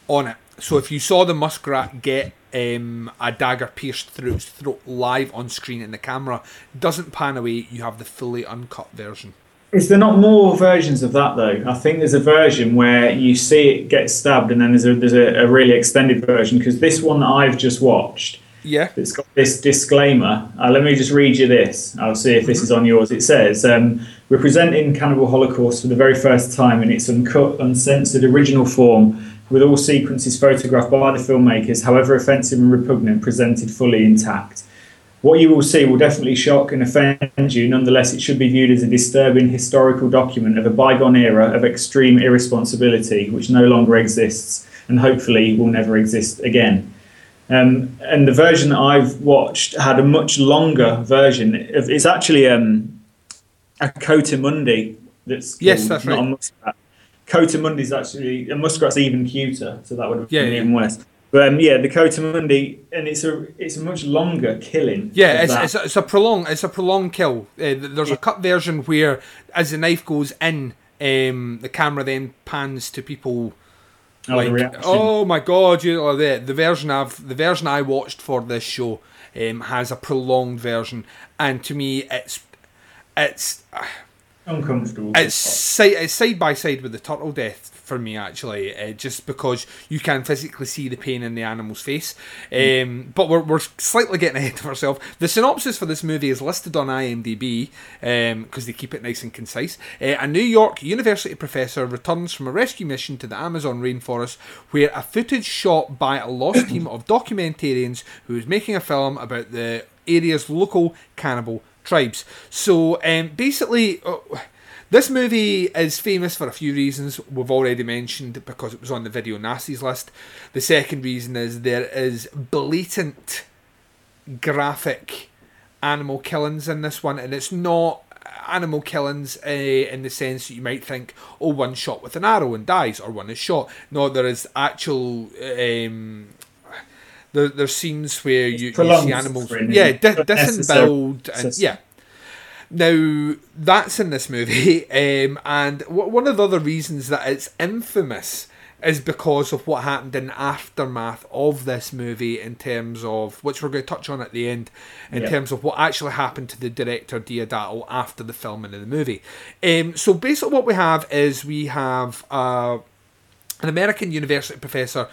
on it. So if you saw the muskrat get um, a dagger pierced through its throat live on screen and the camera doesn't pan away, you have the fully uncut version. Is there not more versions of that though? I think there's a version where you see it get stabbed, and then there's a there's a, a really extended version. Because this one that I've just watched, Yeah. it's got this disclaimer. Uh, let me just read you this. I'll see if this Mm-hmm. is on yours. It says, um, "We're presenting Cannibal Holocaust for the very first time in its uncut, uncensored original form, with all sequences photographed by the filmmakers, however offensive and repugnant, presented fully intact." What you will see will definitely shock and offend you. Nonetheless, it should be viewed as a disturbing historical document of a bygone era of extreme irresponsibility, which no longer exists and hopefully will never exist again. Um, and the version that I've watched had a much longer version. It's actually um, a coatimundi that's Yes, that's not a right. muskrat. Coatimundi is actually a muskrat's even cuter, so that would have Yeah, been yeah. even worse. But um, yeah, the coatimundi, and it's a it's a much longer killing. Yeah, it's, it's, a, it's a prolonged it's a prolonged kill. Uh, th- there's a cut version where, as the knife goes in, um, the camera then pans to people. Oh, like, oh my god! You know, the the version I've the version I watched for this show um, has a prolonged version, and to me, it's it's uncomfortable. it's side it's side by side with the turtle death for me actually, uh, just because you can physically see the pain in the animal's face. Um, but we're, we're slightly getting ahead of ourselves. The synopsis for this movie is listed on IMDb because they keep it nice and concise. Uh, a New York University professor returns from a rescue mission to the Amazon rainforest, where a footage shot by a lost team of documentarians who is making a film about the area's local cannibal tribes. So um, basically. Uh, this movie is famous for a few reasons we've already mentioned because it was on the video nasties list. The second reason is there is blatant graphic animal killings in this one, and it's not animal killings uh, in the sense that you might think, oh, one shot with an arrow and dies, or one is shot. No, there is actual. Um, there, there's scenes where you, you see animals, yeah, di- disemboweled, and yeah. Now that's in this movie, um, and w- one of the other reasons that it's infamous is because of what happened in the aftermath of this movie, in terms of which we're going to touch on at the end, in Yeah. terms of what actually happened to the director Deodato after the filming of the movie. Um, so basically, what we have is we have uh, an American university professor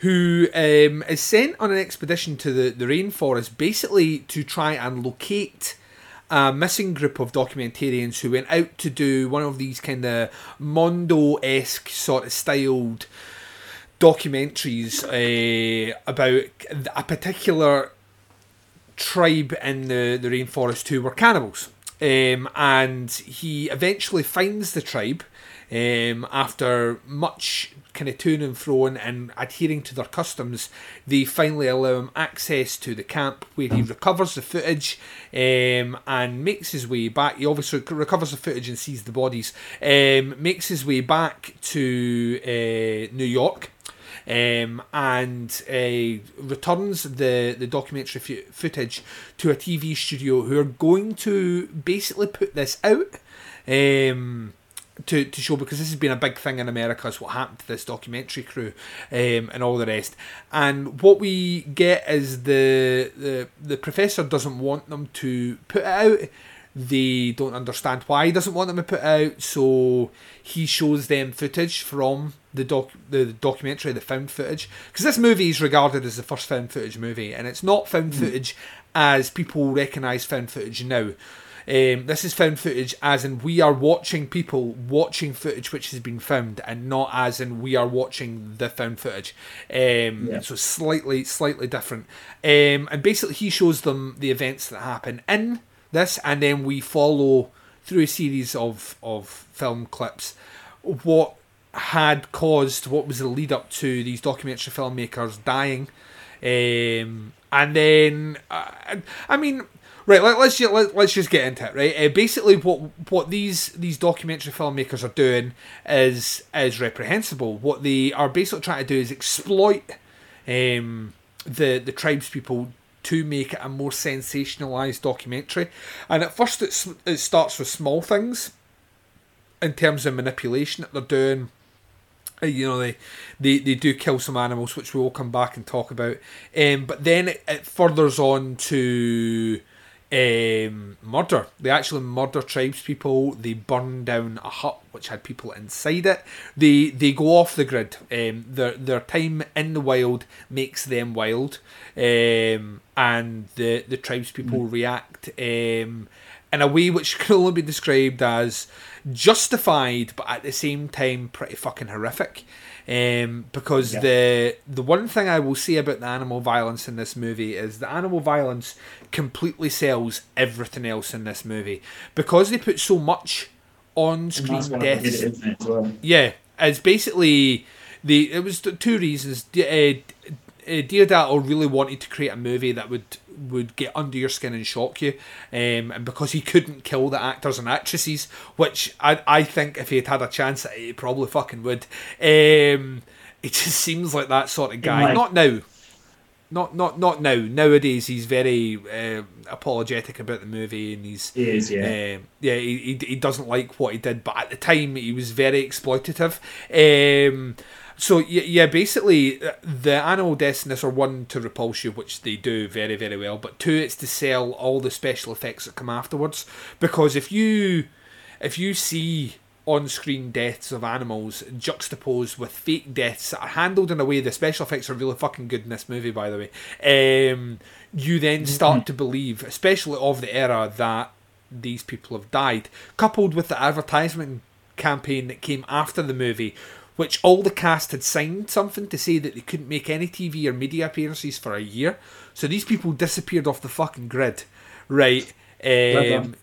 who um, is sent on an expedition to the, the rainforest basically to try and locate a missing group of documentarians who went out to do one of these kind of Mondo esque sort of styled documentaries uh, about a particular tribe in the, the rainforest who were cannibals. Um, and he eventually finds the tribe um, after much kind of to and fro and adhering to their customs. They finally allow him access to the camp where he recovers the footage um, and makes his way back. He obviously recovers the footage and sees the bodies. Um, makes his way back to uh, New York um, and uh, returns the, the documentary f- footage to a TV studio who are going to basically put this out. Um, to, to show because this has been a big thing in America is what happened to this documentary crew um, and all the rest. And what we get is the, the the professor doesn't want them to put it out. They don't understand why he doesn't want them to put it out, so he shows them footage from the doc the documentary, the found footage. Because this movie is regarded as the first found footage movie, and it's not found footage as people recognise found footage now. Um, this is found footage as in we are watching people watching footage which has been found, and not as in we are watching the found footage. Um, Yeah. So slightly, slightly different. Um, and basically, he shows them the events that happen in this, and then we follow through a series of of film clips what had caused what was the lead up to these documentary filmmakers dying um, and then uh, I mean right let, let's just let, let's just get into it right? Uh, basically what what these these documentary filmmakers are doing is is reprehensible. What they are basically trying to do is exploit um, the the tribes people to make it a more sensationalized documentary. And at first it's, it starts with small things in terms of manipulation that they're doing. Uh, you know they, they they do kill some animals which we will come back and talk about. Um, but then it, it furthers on to um, murder. They actually murder tribespeople. they burn down a hut which had people inside it. They they go off the grid. Um, their their time in the wild makes them wild. Um, and the the tribes people react um, in a way which can only be described as justified, but at the same time pretty fucking horrific. Um, because Yeah. the the one thing I will say about the animal violence in this movie is the animal violence completely sells everything else in this movie because they put so much on screen that's what I did deaths. it, isn't it, as well? Yeah, it's basically the it was two reasons. Uh, uh, Deodato really wanted to create a movie that would would get under your skin and shock you, um, and because he couldn't kill the actors and actresses, which I I think if he had had a chance, he probably fucking would. Um, it just seems like that sort of guy. like- Not now. Not not not now. Nowadays he's very uh, apologetic about the movie, and he's He is, yeah. um, yeah, he, he he doesn't like what he did, but at the time he was very exploitative. Um, so yeah, yeah, basically uh, the animal deaths are one to repulse you, which they do very very well, but two it's to sell all the special effects that come afterwards. Because if you if you see on-screen deaths of animals juxtaposed with fake deaths that are handled in a way the special effects are really fucking good in this movie by the way um, you then start to believe especially of the era that these people have died coupled with the advertisement campaign that came after the movie which all the cast had signed something to say that they couldn't make any TV or media appearances for a year so these people disappeared off the fucking grid right um,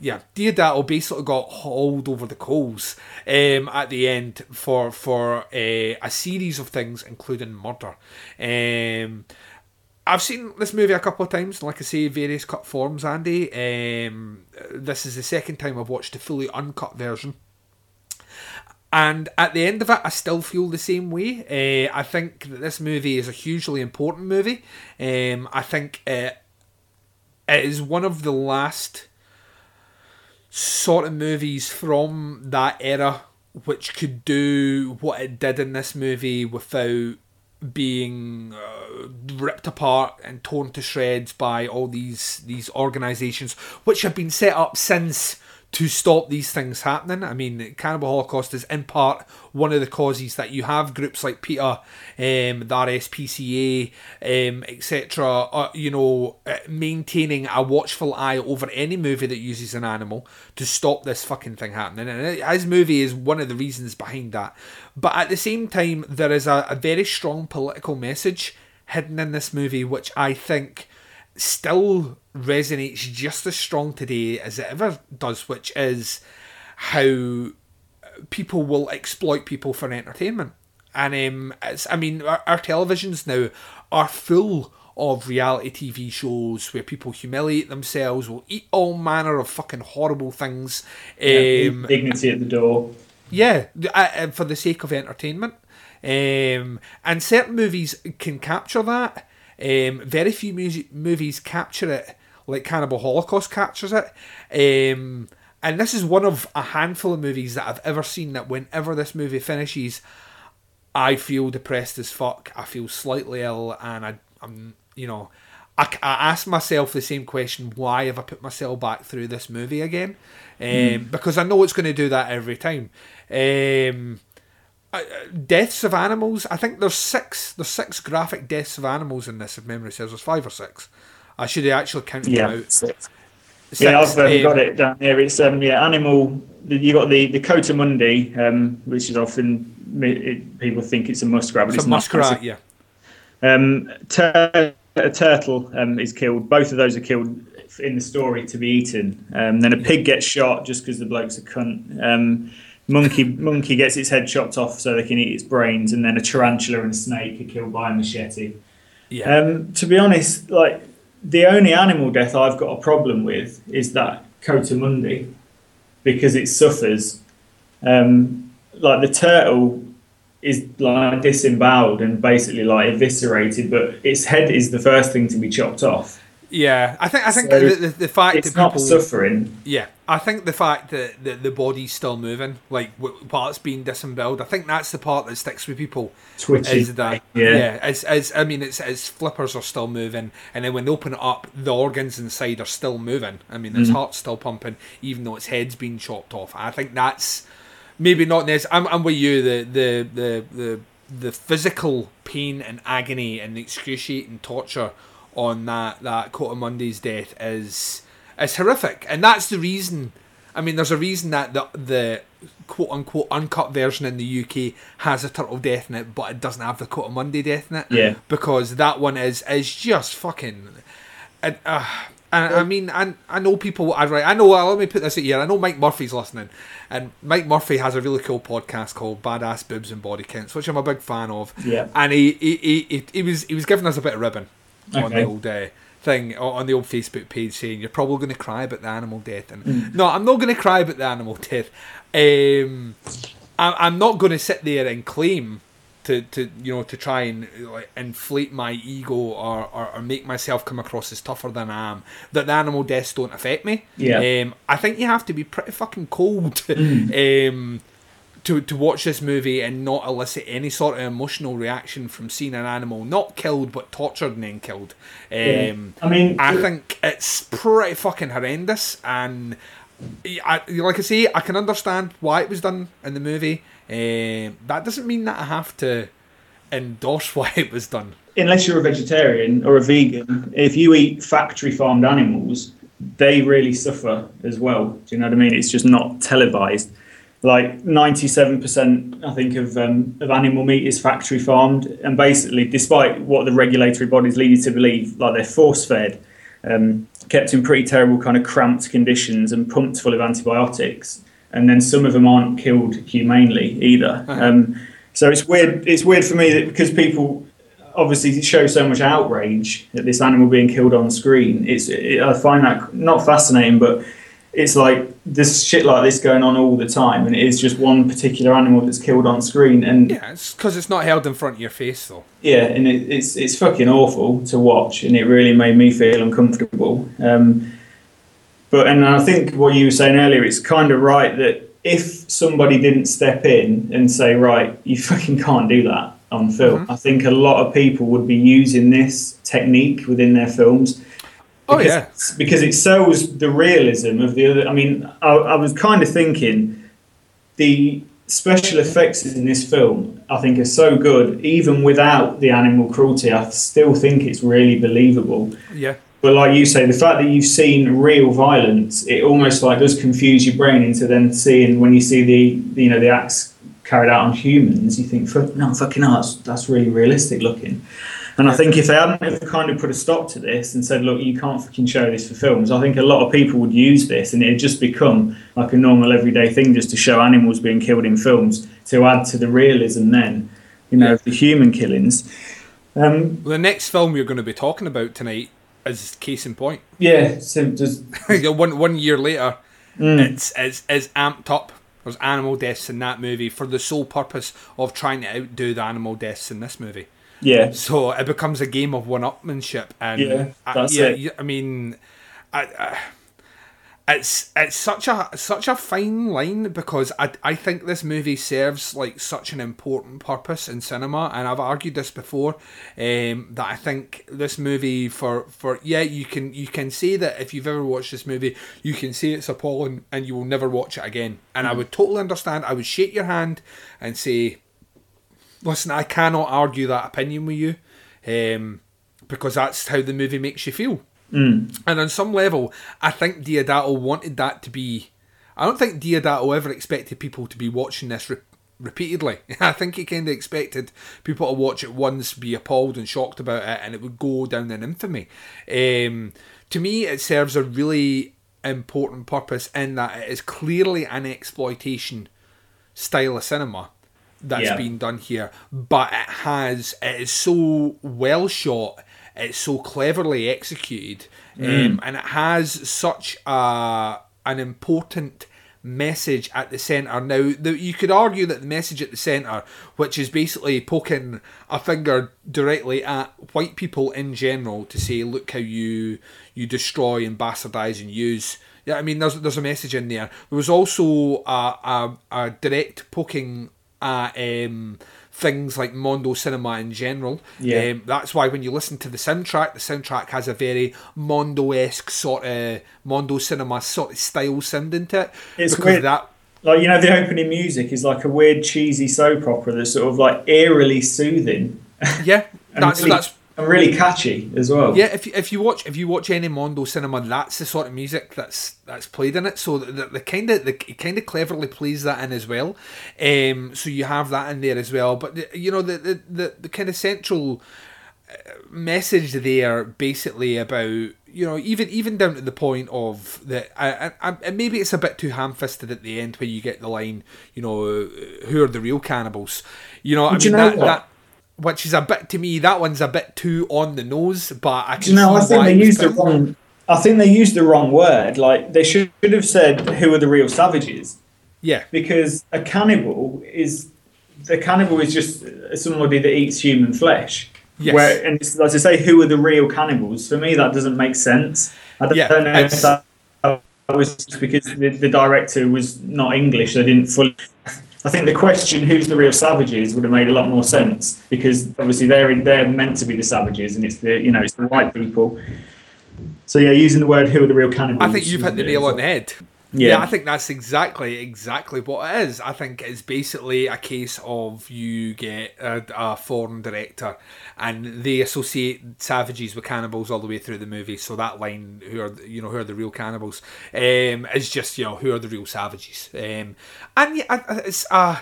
yeah, Deodato basically got hauled over the coals um, at the end for for uh, a series of things, including murder. Um, I've seen this movie a couple of times, like I say, various cut forms. Andy, um, this is the second time I've watched the fully uncut version. And at the end of it, I still feel the same way. Uh, I think that this movie is a hugely important movie. Um, I think it, it is one of the last sort of movies from that era which could do what it did in this movie without being uh, ripped apart and torn to shreds by all these these organizations which have been set up since to stop these things happening. I mean, Cannibal Holocaust is in part one of the causes that you have groups like PETA, um, the RSPCA, um, etc., uh, you know, uh, maintaining a watchful eye over any movie that uses an animal to stop this fucking thing happening. And his movie is one of the reasons behind that. But at the same time, there is a, a very strong political message hidden in this movie, which I think still resonates just as strong today as it ever does, which is how people will exploit people for entertainment. And um, it's, I mean, our, our televisions now are full of reality TV shows where people humiliate themselves, will eat all manner of fucking horrible things. Yeah, Um, dignity at the door. yeah, for the sake of entertainment. Um, and certain movies can capture that. Um, very few music movies capture it like Cannibal Holocaust captures it. Um, and this is one of a handful of movies that I've ever seen that whenever this movie finishes, I feel depressed as fuck. I feel slightly ill, and I, I'm, you know, I, I ask myself the same question: Why have I put myself back through this movie again? Um, Mm. Because I know it's going to do that every time. Um, uh, deaths of animals. I think there's six. There's six graphic deaths of animals in this. If memory serves, there's five or six. I should have actually counted Yeah, them out. six. Six, yeah, I've um, um, got it down here. It's um, yeah, animal. You got the the coatimundi, um, which is often it, people think it's a muskrat, but It's it's, a muskrat, yeah. Um, tur- a turtle um, is killed. Both of those are killed in the story to be eaten. Um, then a pig gets shot just because the bloke's a cunt. Um, monkey monkey gets its head chopped off so they can eat its brains, and then a tarantula and a snake are killed by a machete. Yeah. Um, to be honest, like the only animal death I've got a problem with is that coatimundi because it suffers. Um, like the turtle is like disemboweled and basically like eviscerated, but its head is the first thing to be chopped off. Yeah, I think I think So the, the, the fact it's that not people suffering. Yeah, I think the fact that the, the body's still moving, like it's being disemboweled, I think that's the part that sticks with people. Twitchy. Is that Yeah. yeah? As, as I mean, it's its flippers are still moving, and then when they open it up, the organs inside are still moving. I mean, its Mhm. heart's still pumping, even though its head's been chopped off. I think that's maybe not this. I'm, I'm with you. The the the the the physical pain and agony and the excruciating torture on that that monday's death is is horrific, and that's the reason. I mean, there's a reason that the the quote unquote uncut version in the UK has a turtle death in it, but it doesn't have the quote Monday death in it. Yeah. because that one is is just fucking. And, uh, and I mean, I, I know people. I right. I know. uh, Let me put this out here. I know Mike Murphy's listening, and Mike Murphy has a really cool podcast called Badass Boobs and Body Counts, which I'm a big fan of. Yeah. And he he, he, he, he was he was giving us a bit of ribbon on the old uh, thing on the old Facebook page, saying you're probably going to cry about the animal death, and Mm. no, I'm not going to cry about the animal death. Um, I, I'm not going to sit there and claim to, to you know to try and like inflate my ego or, or, or make myself come across as tougher than I am. That the animal deaths don't affect me. Yeah. Um, I think you have to be pretty fucking cold. Mm. um, to, to watch this movie and not elicit any sort of emotional reaction from seeing an animal not killed but tortured and then killed. Um, Yeah. I mean, I think it's pretty fucking horrendous, and I, like I say, I can understand why it was done in the movie. Um, that doesn't mean that I have to endorse why it was done. unless you're a vegetarian or a vegan, if you eat factory farmed animals, they really suffer as well. Do you know what I mean? It's just not televised. Like 97%, I think, of, um, of animal meat is factory farmed. And basically, despite what the regulatory bodies lead you to believe, like they're force fed, um, kept in pretty terrible, kind of cramped conditions and pumped full of antibiotics. And then some of them aren't killed humanely either. Um, so it's weird. It's weird for me that because people obviously show so much outrage at this animal being killed on screen. It's it, I find that not fascinating, but it's like there's shit like this going on all the time, and it is just one particular animal that's killed on screen, and Yeah, it's because it's not held in front of your face, though. yeah, and it, it's it's fucking awful to watch, and it really made me feel uncomfortable. Um, but and I think what you were saying earlier, it's kind of right that if somebody didn't step in and say, right, you fucking can't do that on film, I think a lot of people would be using this technique within their films. Oh, yeah. because it sells the realism of the other. I mean, I, I was kind of thinking the special effects in this film, I think, are so good, even without the animal cruelty. I still think it's really believable. Yeah. But like you say, the fact that you've seen real violence, it almost like does confuse your brain into then seeing when you see the you know the acts carried out on humans, you think, "Fuck, no, fucking that's, that's really realistic looking. And I think if they hadn't have kind of put a stop to this and said, look, you can't fucking show this for films, I think a lot of people would use this and it'd just become like a normal everyday thing just to show animals being killed in films to add to the realism then, you know, of the human killings. Um, Well, the next film you're going to be talking about tonight is case in point. yeah, so does, one one year later, Mm. it's, it's it's amped up. There's animal deaths in that movie for the sole purpose of trying to outdo the animal deaths in this movie. Yeah. So it becomes a game of one-upmanship, and Yeah, I- yeah, it. I mean, I, I, it's it's such a such a fine line because I I think this movie serves like such an important purpose in cinema, and I've argued this before um, that I think this movie for for yeah you can you can say that if you've ever watched this movie you can say it's appalling and you will never watch it again, and I Mhm. would totally understand. I would shake your hand and say listen, I cannot argue that opinion with you um, because that's how the movie makes you feel. Mm. And on some level, I think Deodato wanted that to be. I don't think Deodato ever expected people to be watching this re- repeatedly. I think he kind of expected people to watch it once, be appalled and shocked about it, and it would go down in infamy. Um, to me, it serves a really important purpose in that it is clearly an exploitation style of cinema that's Yeah. been done here, but it has it is so well shot, it's so cleverly executed, um, Mm. and it has such a an important message at the center. Now, the, you could argue that the message at the center, which is basically poking a finger directly at white people in general to say, look how you you destroy and bastardize and use. Yeah, I mean, there's there's a message in there. There was also a a, a direct poking at um, things like Mondo cinema in general. Yeah. Um, that's why when you listen to the soundtrack, the soundtrack has a very Mondo-esque sort of Mondo cinema sort of style sound into it. It's because weird. that. Like you know, the opening music is like a weird cheesy soap opera that's sort of like eerily soothing. Yeah, and that's really, that's and really catchy as well. Yeah, if you, if you watch if you watch any Mondo cinema, that's the sort of music that's that's played in it. So the, the kind of the kind of cleverly plays that in as well. Um, so you have that in there as well. But the, you know the the, the, the kind of central uh, message there, basically about you know even even down to the point of that. I, I, and maybe it's a bit too ham fisted at the end where you get the line, you know, uh, who are the real cannibals? You know, I But you know that what? that which is a bit to me that one's a bit too on the nose but i can you? I think they used the wrong. I think they used the wrong word. Like they should have said, "Who are the real savages?" yeah Because a cannibal is a cannibal is just somebody that eats human flesh. Yes. Where and it's, as I say, who are the real cannibals? For me, that doesn't make sense. I don't, Yeah, don't know if that was because the, the director was not English. They didn't fully. I think the question "Who's the real savages?" would have made a lot more sense because obviously they're they're meant to be the savages, and it's the you know it's the white people. So yeah, using the word "Who are the real cannibals?" i think you've hit the nail on the head Yeah. i think that's exactly exactly what it is. I think it's basically a case of you get a, a foreign director and they associate savages with cannibals all the way through the movie. So that line who are you know who are the real cannibals um is just you know who are the real savages? Um and yeah it's uh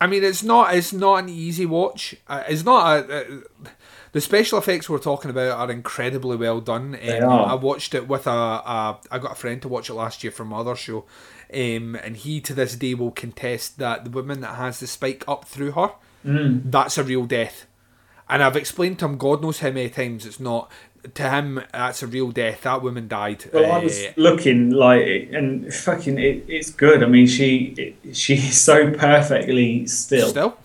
I mean, it's not it's not an easy watch. Uh, it's not a, uh, the special effects we're talking about are incredibly well done. They Um, are. I watched it with a, a I got a friend to watch it last year from my other show, um, and he to this day will contest that the woman that has the spike up through her, Mm. that's a real death. And I've explained to him, God knows how many times it's not. To him, that's a real death. That woman died. Well, I was Uh, looking like, and fucking, it, it's good. I mean, she it, she's so perfectly still. Still?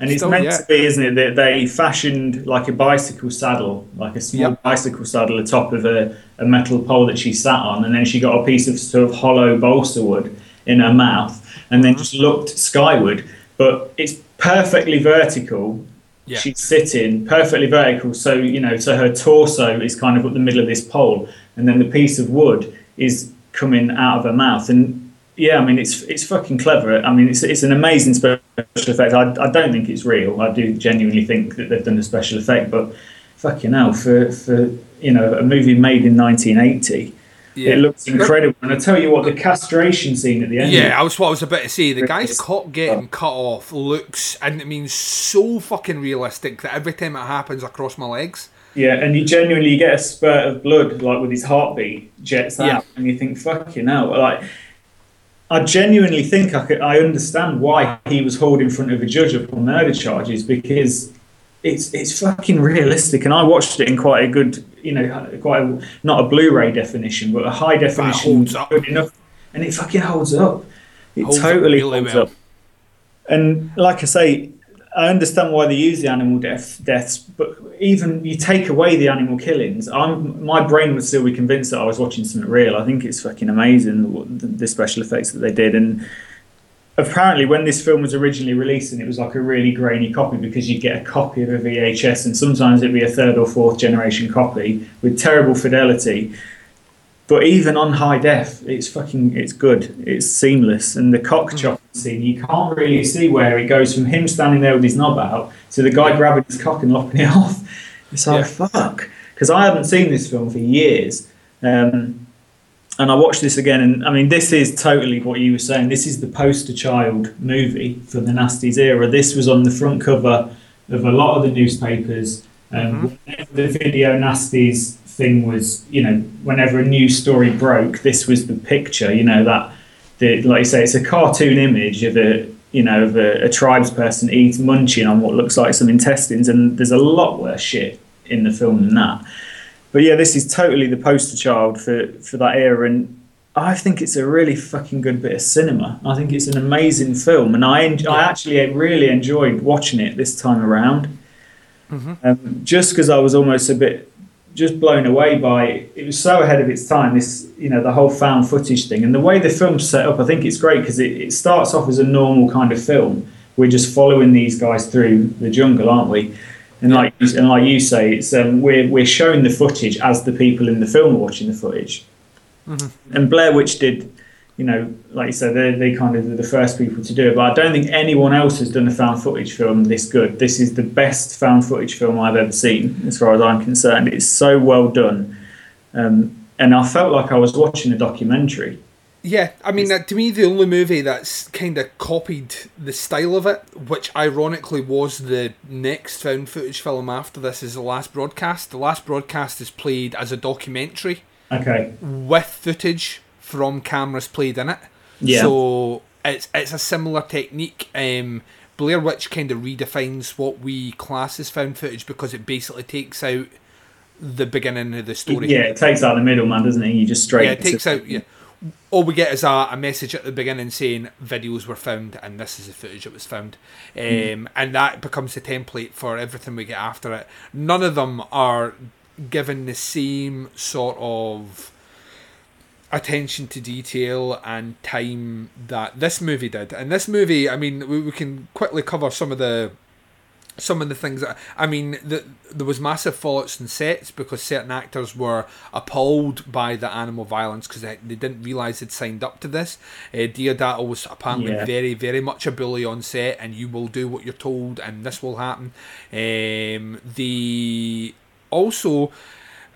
And it's Still, meant yeah. to be, isn't it, that they fashioned like a bicycle saddle, like a small Yep. bicycle saddle atop of a, a metal pole that she sat on, and then she got a piece of sort of hollow balsa wood in her mouth, and Mm-hmm. then just looked skyward. But it's perfectly vertical, Yeah. she's sitting perfectly vertical, so you know, so her torso is kind of up the middle of this pole, and then the piece of wood is coming out of her mouth, and yeah, I mean, it's it's fucking clever. I mean, it's it's an amazing special effect. I, I don't think it's real. I do genuinely think that they've done a special effect, but fucking hell, for for you know a movie made in 1980. Yeah. It looks incredible, and I tell you what, the castration scene at the end. Yeah, I was what I was about to say. The guy's cock getting cut off looks, and it means so fucking realistic that every time it happens, I cross my legs. Yeah, and you genuinely get a spurt of blood, like with his heartbeat jets out, Yeah. and you think, "Fucking hell!" Like, I genuinely think I could, I understand why he was hauled in front of a judge upon murder charges because it's it's fucking realistic, and I watched it in quite a good, you know, quite a, not a Blu-ray definition, but a high definition, holds up. good enough, and it fucking holds up. It Holds up totally really holds well. up. And like I say, I understand why they use the animal death, deaths, but even you take away the animal killings, I'm my brain would still be convinced that I was watching something real. I think it's fucking amazing the, the special effects that they did, and apparently when this film was originally released, and it was like a really grainy copy because you'd get a copy of a VHS, and sometimes it'd be a third or fourth generation copy with terrible fidelity. But even on high def, it's fucking it's good. It's seamless, and the cock chopping scene you can't really see where it goes from him standing there with his knob out to the guy grabbing his cock and lopping it off. It's like fuck, because I haven't seen this film for years, um, and I watched this again, and I mean this is totally what you were saying. This is the poster child movie for the Nasties era. This was on the front cover of a lot of the newspapers. Um, whenever the video Nasties thing was, you know, whenever a news story broke, this was the picture. You know that, the, like you say, it's a cartoon image of a, you know, of a, a tribes person eating munching on what looks like some intestines, and there's a lot worse shit in the film than that. But yeah, this is totally the poster child for for that era, and I think it's a really fucking good bit of cinema. I think it's an amazing film, and I en- I actually really enjoyed watching it this time around um, just because I was almost a bit just blown away by it. it was so ahead of its time. This you know the whole found footage thing and the way the film's set up. I think it's great because it, it starts off as a normal kind of film. We're just following these guys through the jungle, aren't we? And like you- and like you say, it's um, we're we're showing the footage as the people in the film are watching the footage. And Blair Witch did, you know, like you said, they they kind of were the first people to do it. But I don't think anyone else has done a found footage film this good. This is the best found footage film I've ever seen, as far as I'm concerned. It's so well done, um, and I felt like I was watching a documentary. Yeah, I mean, that, to me, the only movie that's kind of copied the style of it, which ironically was the next found footage film after this, is The Last Broadcast. The Last Broadcast is played as a documentary Okay. with footage from cameras played in it. Yeah. So it's it's a similar technique. Um, Blair Witch kind of redefines what we class as found footage because it basically takes out the beginning of the story. Yeah, it takes out the middleman, doesn't it? You just straight. Yeah, it takes out. Yeah, all we get is a, a message at the beginning saying videos were found and this is the footage that was found, um, Mm. and that becomes the template for everything we get after it. None of them are given the same sort of attention to detail and time that this movie did. And this movie, I mean, we, we can quickly cover some of the some of the things that I mean, the, there was massive fallouts in sets because certain actors were appalled by the animal violence because they, they didn't realize they'd signed up to this. Uh, Deodato was apparently Yeah. very, very much a bully on set, and you will do what you're told, and this will happen. Um, the also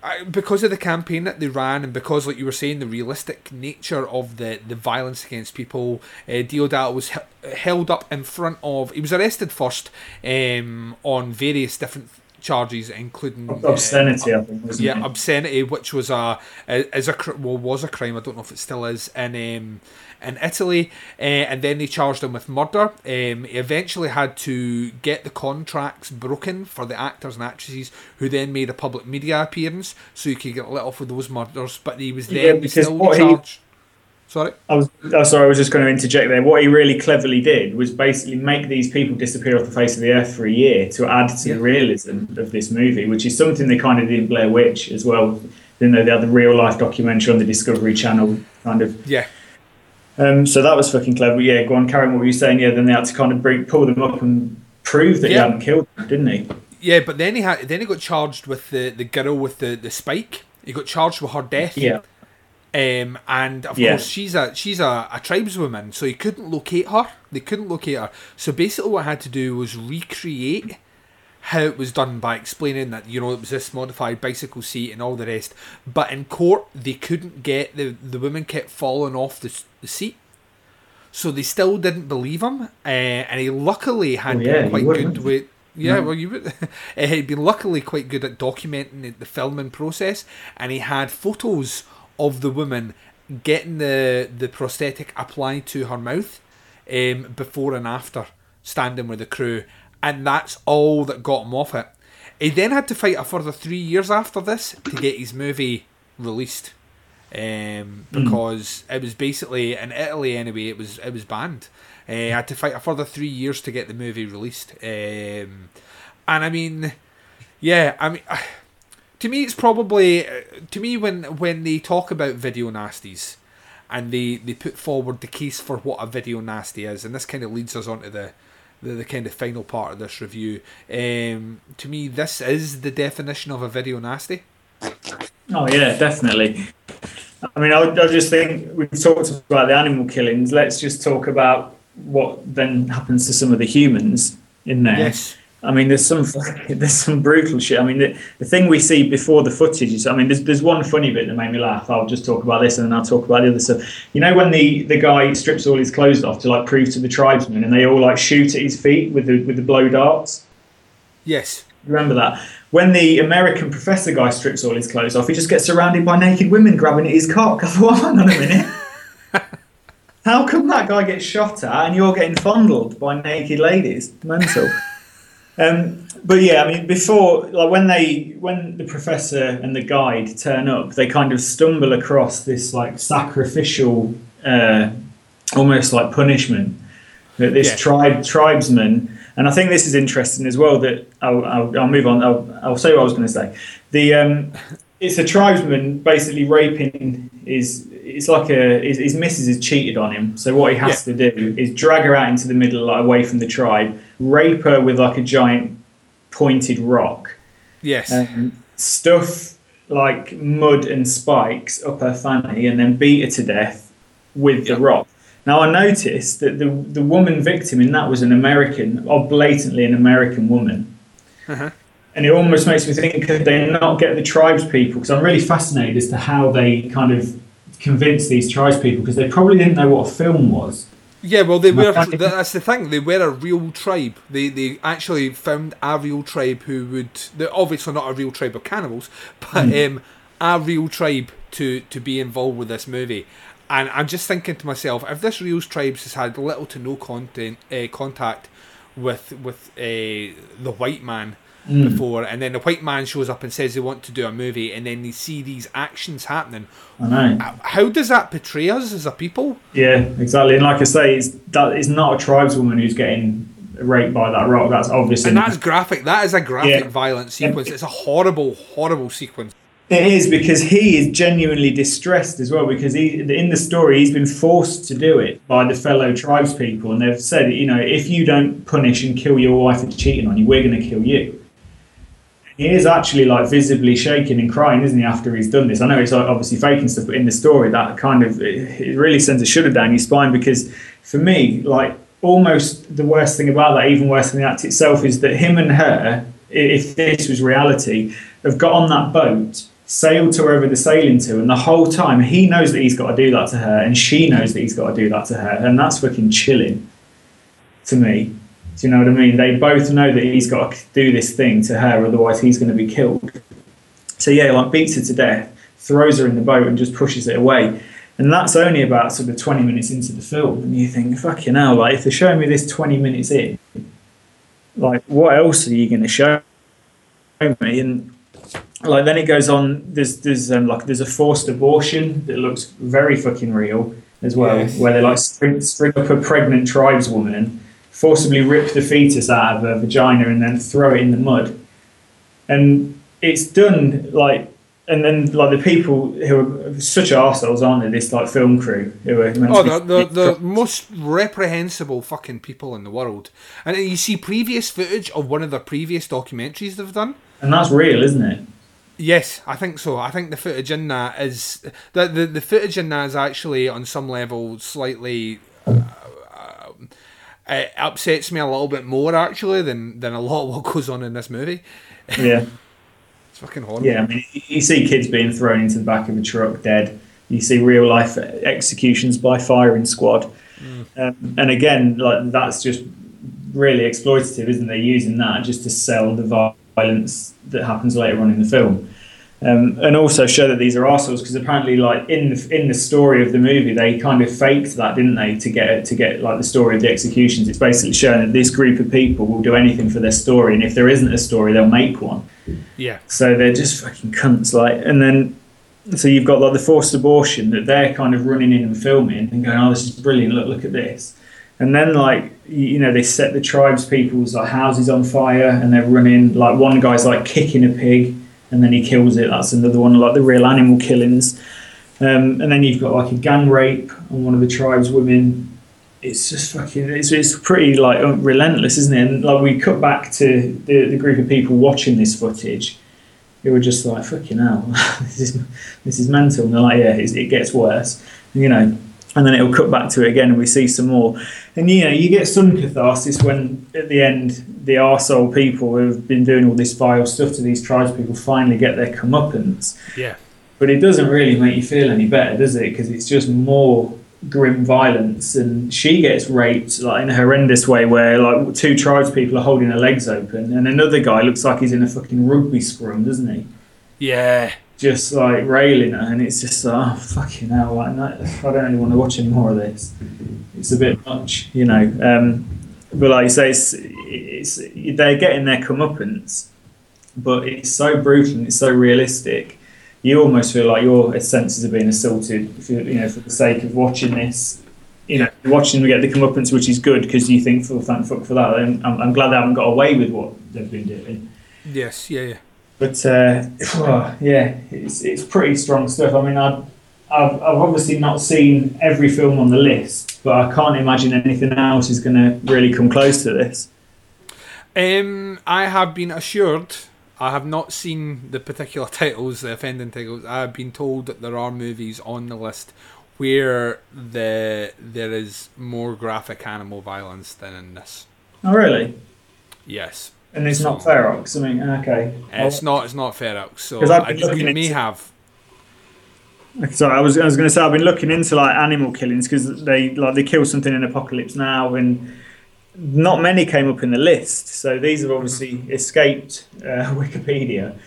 I- because of the campaign that they ran and because like you were saying the realistic nature of the the violence against people uh, Deodato was he- held up in front of he was arrested first um, on various different charges including uh, Obscenity, I think, wasn't yeah it? obscenity which was a is a well was a crime I don't know if it still is in um, in Italy uh, and then they charged him with murder um, he eventually had to get the contracts broken for the actors and actresses who then made a public media appearance so he could get let off with those murders but he was Yeah, then because still what he- charged sorry I was oh, sorry, I was just going to interject there. What he really cleverly did was basically make these people disappear off the face of the earth for a year to add to the realism of this movie, which is something they kind of did in Blair Witch as well. Then they had the real life documentary on the Discovery Channel, kind of. yeah Um, so that was fucking clever. Yeah, go on, Karen, what were you saying. Yeah, then they had to kind of bring, pull them up and prove that he hadn't killed her, didn't he? Yeah, but then he had then he got charged with the, the girl with the, the spike. He got charged with her death. Yeah. Um, and of Yeah. course she's a she's a, a tribeswoman, so he couldn't locate her. They couldn't locate her. So basically, what I had to do was recreate how it was done by explaining that you know it was this modified bicycle seat and all the rest. But in court, they couldn't get the the woman kept falling off the, the seat. So they still didn't believe him, uh, and he luckily had Oh, yeah, been quite good with. Yeah, No. well, you would. he had been luckily quite good at documenting the- the filming process, and he had photos of the woman getting the the prosthetic applied to her mouth, um, before and after, standing with the crew, and that's all that got him off it. He then had to fight a further three years after this to get his movie released, um, Mm. because it was basically in Italy anyway. It was it was banned. Uh, he had to fight a further three years to get the movie released. Um, and I mean, yeah, I mean, to me, it's probably uh, to me when when they talk about video nasties, and they they put forward the case for what a video nasty is, and this kind of leads us on to the. The, the kind of final part of this review. Um, to me, this is the definition of a video nasty. Oh yeah, definitely. I mean, I, I just think we've talked about the animal killings. Let's just talk about what then happens to some of the humans in there. Yes. I mean, there's some there's some brutal shit. I mean, the, the thing we see before the footage is, I mean, there's there's one funny bit that made me laugh. I'll just talk about this and then I'll talk about the other stuff. You know, when the the guy strips all his clothes off to like prove to the tribesmen, and they all like shoot at his feet with the with the blow darts. Yes. Remember that? When the American professor guy strips all his clothes off, he just gets surrounded by naked women grabbing at his cock. I thought, hang on a minute. How come that guy gets shot at and you're getting fondled by naked ladies? Mental. Um, but yeah, I mean, before, like when they, when the professor and the guide turn up, they kind of stumble across this like sacrificial, uh, almost like punishment that this Yeah. tribe tribesman, and I think this is interesting as well. That I'll, I'll, I'll move on. I'll, I'll say what I was going to say. The um, it's a tribesman basically raping his. It's like a his, his missus has cheated on him. So what he has to do is drag her out into the middle, like away from the tribe, rape her with like a giant pointed rock, Yes. um, stuff like mud and spikes up her fanny, and then beat her to death with the rock. Now I noticed that the the woman victim in that was an American, or blatantly an American woman. Uh-huh. And it almost makes me think could they not get the tribes people? Because I'm really fascinated as to how they kind of convinced these tribes people because they probably didn't know what a film was. Yeah, well, they were. That's the thing. They were a real tribe. They they actually found a real tribe who would. They're obviously not a real tribe of cannibals, but Mm. um, a real tribe to to be involved with this movie. And I'm just thinking to myself, if this real tribe has had little to no content uh, contact with with uh, the white man Mm. before, and then the white man shows up and says they want to do a movie, and then they see these actions happening. I know. How does that portray us as a people? Yeah, exactly. And like I say, it's that it's not a tribeswoman who's getting raped by that rock. That's obviously And that's graphic. That is a graphic Yeah. violent sequence. It's a horrible, horrible sequence. It is because he is genuinely distressed as well because he in the story he's been forced to do it by the fellow tribespeople and they've said you know if you don't punish and kill your wife for cheating on you we're going to kill you. He is actually like visibly shaking and crying, isn't he? After he's done this, I know it's obviously faking stuff, but in the story that kind of it, it really sends a shudder down your spine because for me, like almost the worst thing about that, even worse than the act itself, is that him and her, if this was reality, have got on that boat, sailed to wherever they're sailing to, and the whole time he knows that he's got to do that to her, and she knows that he's got to do that to her, and that's fucking chilling to me. Do you know what I mean? They both know that he's got to do this thing to her, otherwise he's going to be killed. So yeah, like beats her to death, throws her in the boat, and just pushes it away. And that's only about sort of 20 minutes into the film, and you think, fucking hell, like if they're showing me this 20 minutes in, like what else are you going to show me? And like then it goes on. There's there's um, like there's a forced abortion that looks very fucking real as well, Yes. where they like string, string up a pregnant tribeswoman, forcibly rip the fetus out of her vagina, and then throw it in the mud. And it's done like and then like the people who are such arseholes, aren't they? This like film crew who are Oh, the, the, the most reprehensible fucking people in the world. And you see previous footage of one of the previous documentaries they've done. and that's real, isn't it? Yes, I think so. I think the footage in that is the the, the footage in that is actually on some level slightly it upsets me a little bit more actually than than a lot of what goes on in this movie. Yeah. It's fucking horrible. Yeah, I mean, you see kids being thrown into the back of a truck dead. You see real life executions by firing squad, um, and again, like that's just really exploitative, isn't they? Using that just to sell the violence that happens later on in the film, um, and also show that these are assholes because apparently, like in the in the story of the movie, they kind of faked that, didn't they, to get to get like the story of the executions. It's basically showing that this group of people will do anything for their story, and if there isn't a story, they'll make one. Yeah. So they're just fucking cunts, like, and then so you've got like the forced abortion that they're kind of running in and filming and going, "Oh, this is brilliant! Look, look at this." And then like you you know they set the tribes people's like houses on fire and they're running. Like one guy's like kicking a pig and then he kills it. That's another one, like the real animal killings. Um, and then you've got like a gang rape on one of the tribes women. It's just fucking. It's, it's pretty like relentless, isn't it? And like we cut back to the, the group of people watching this footage, who were just like, "Fucking hell, this is this is mental." And they're like, "Yeah, it gets worse," you know. And then it'll cut back to it again, and we see some more. And you know, you get some catharsis when at the end the arsehole people who have been doing all this vile stuff to these tribes people finally get their comeuppance. Yeah. But it doesn't really make you feel any better, does it? Because it's just more grim violence, and she gets raped like in a horrendous way, where like two tribes people are holding her legs open, and another guy looks like he's in a fucking rugby scrum, doesn't he? Yeah. Just like railing her, and it's just like, oh fucking hell! Like, no, I don't really want to watch any more of this. It's a bit much, you know. Um, but like you say, it's, it's they're getting their comeuppance, but it's so brutal and it's so realistic. You almost feel like your senses are being assaulted, you, you know, for the sake of watching this. You know, watching them get the comeuppance, which is good because you think, "Well, thank fuck for that." I'm, I'm glad they haven't got away with what they've been doing. Yes. Yeah. Yeah. But uh, yeah, it's it's pretty strong stuff. I mean, I've, I've I've obviously not seen every film on the list, but I can't imagine anything else is going to really come close to this. Um, I have been assured. I have not seen the particular titles, the offending titles. I have been told that there are movies on the list where the there is more graphic animal violence than in this. Oh, really? Yes. And it's not Ferox. I mean, okay. It's not. It's not Ferox. So I, we may into- have. Sorry, I was I was going to say I've been looking into like animal killings because they like they kill something in Apocalypse Now, and not many came up in the list. So these have obviously escaped uh, Wikipedia.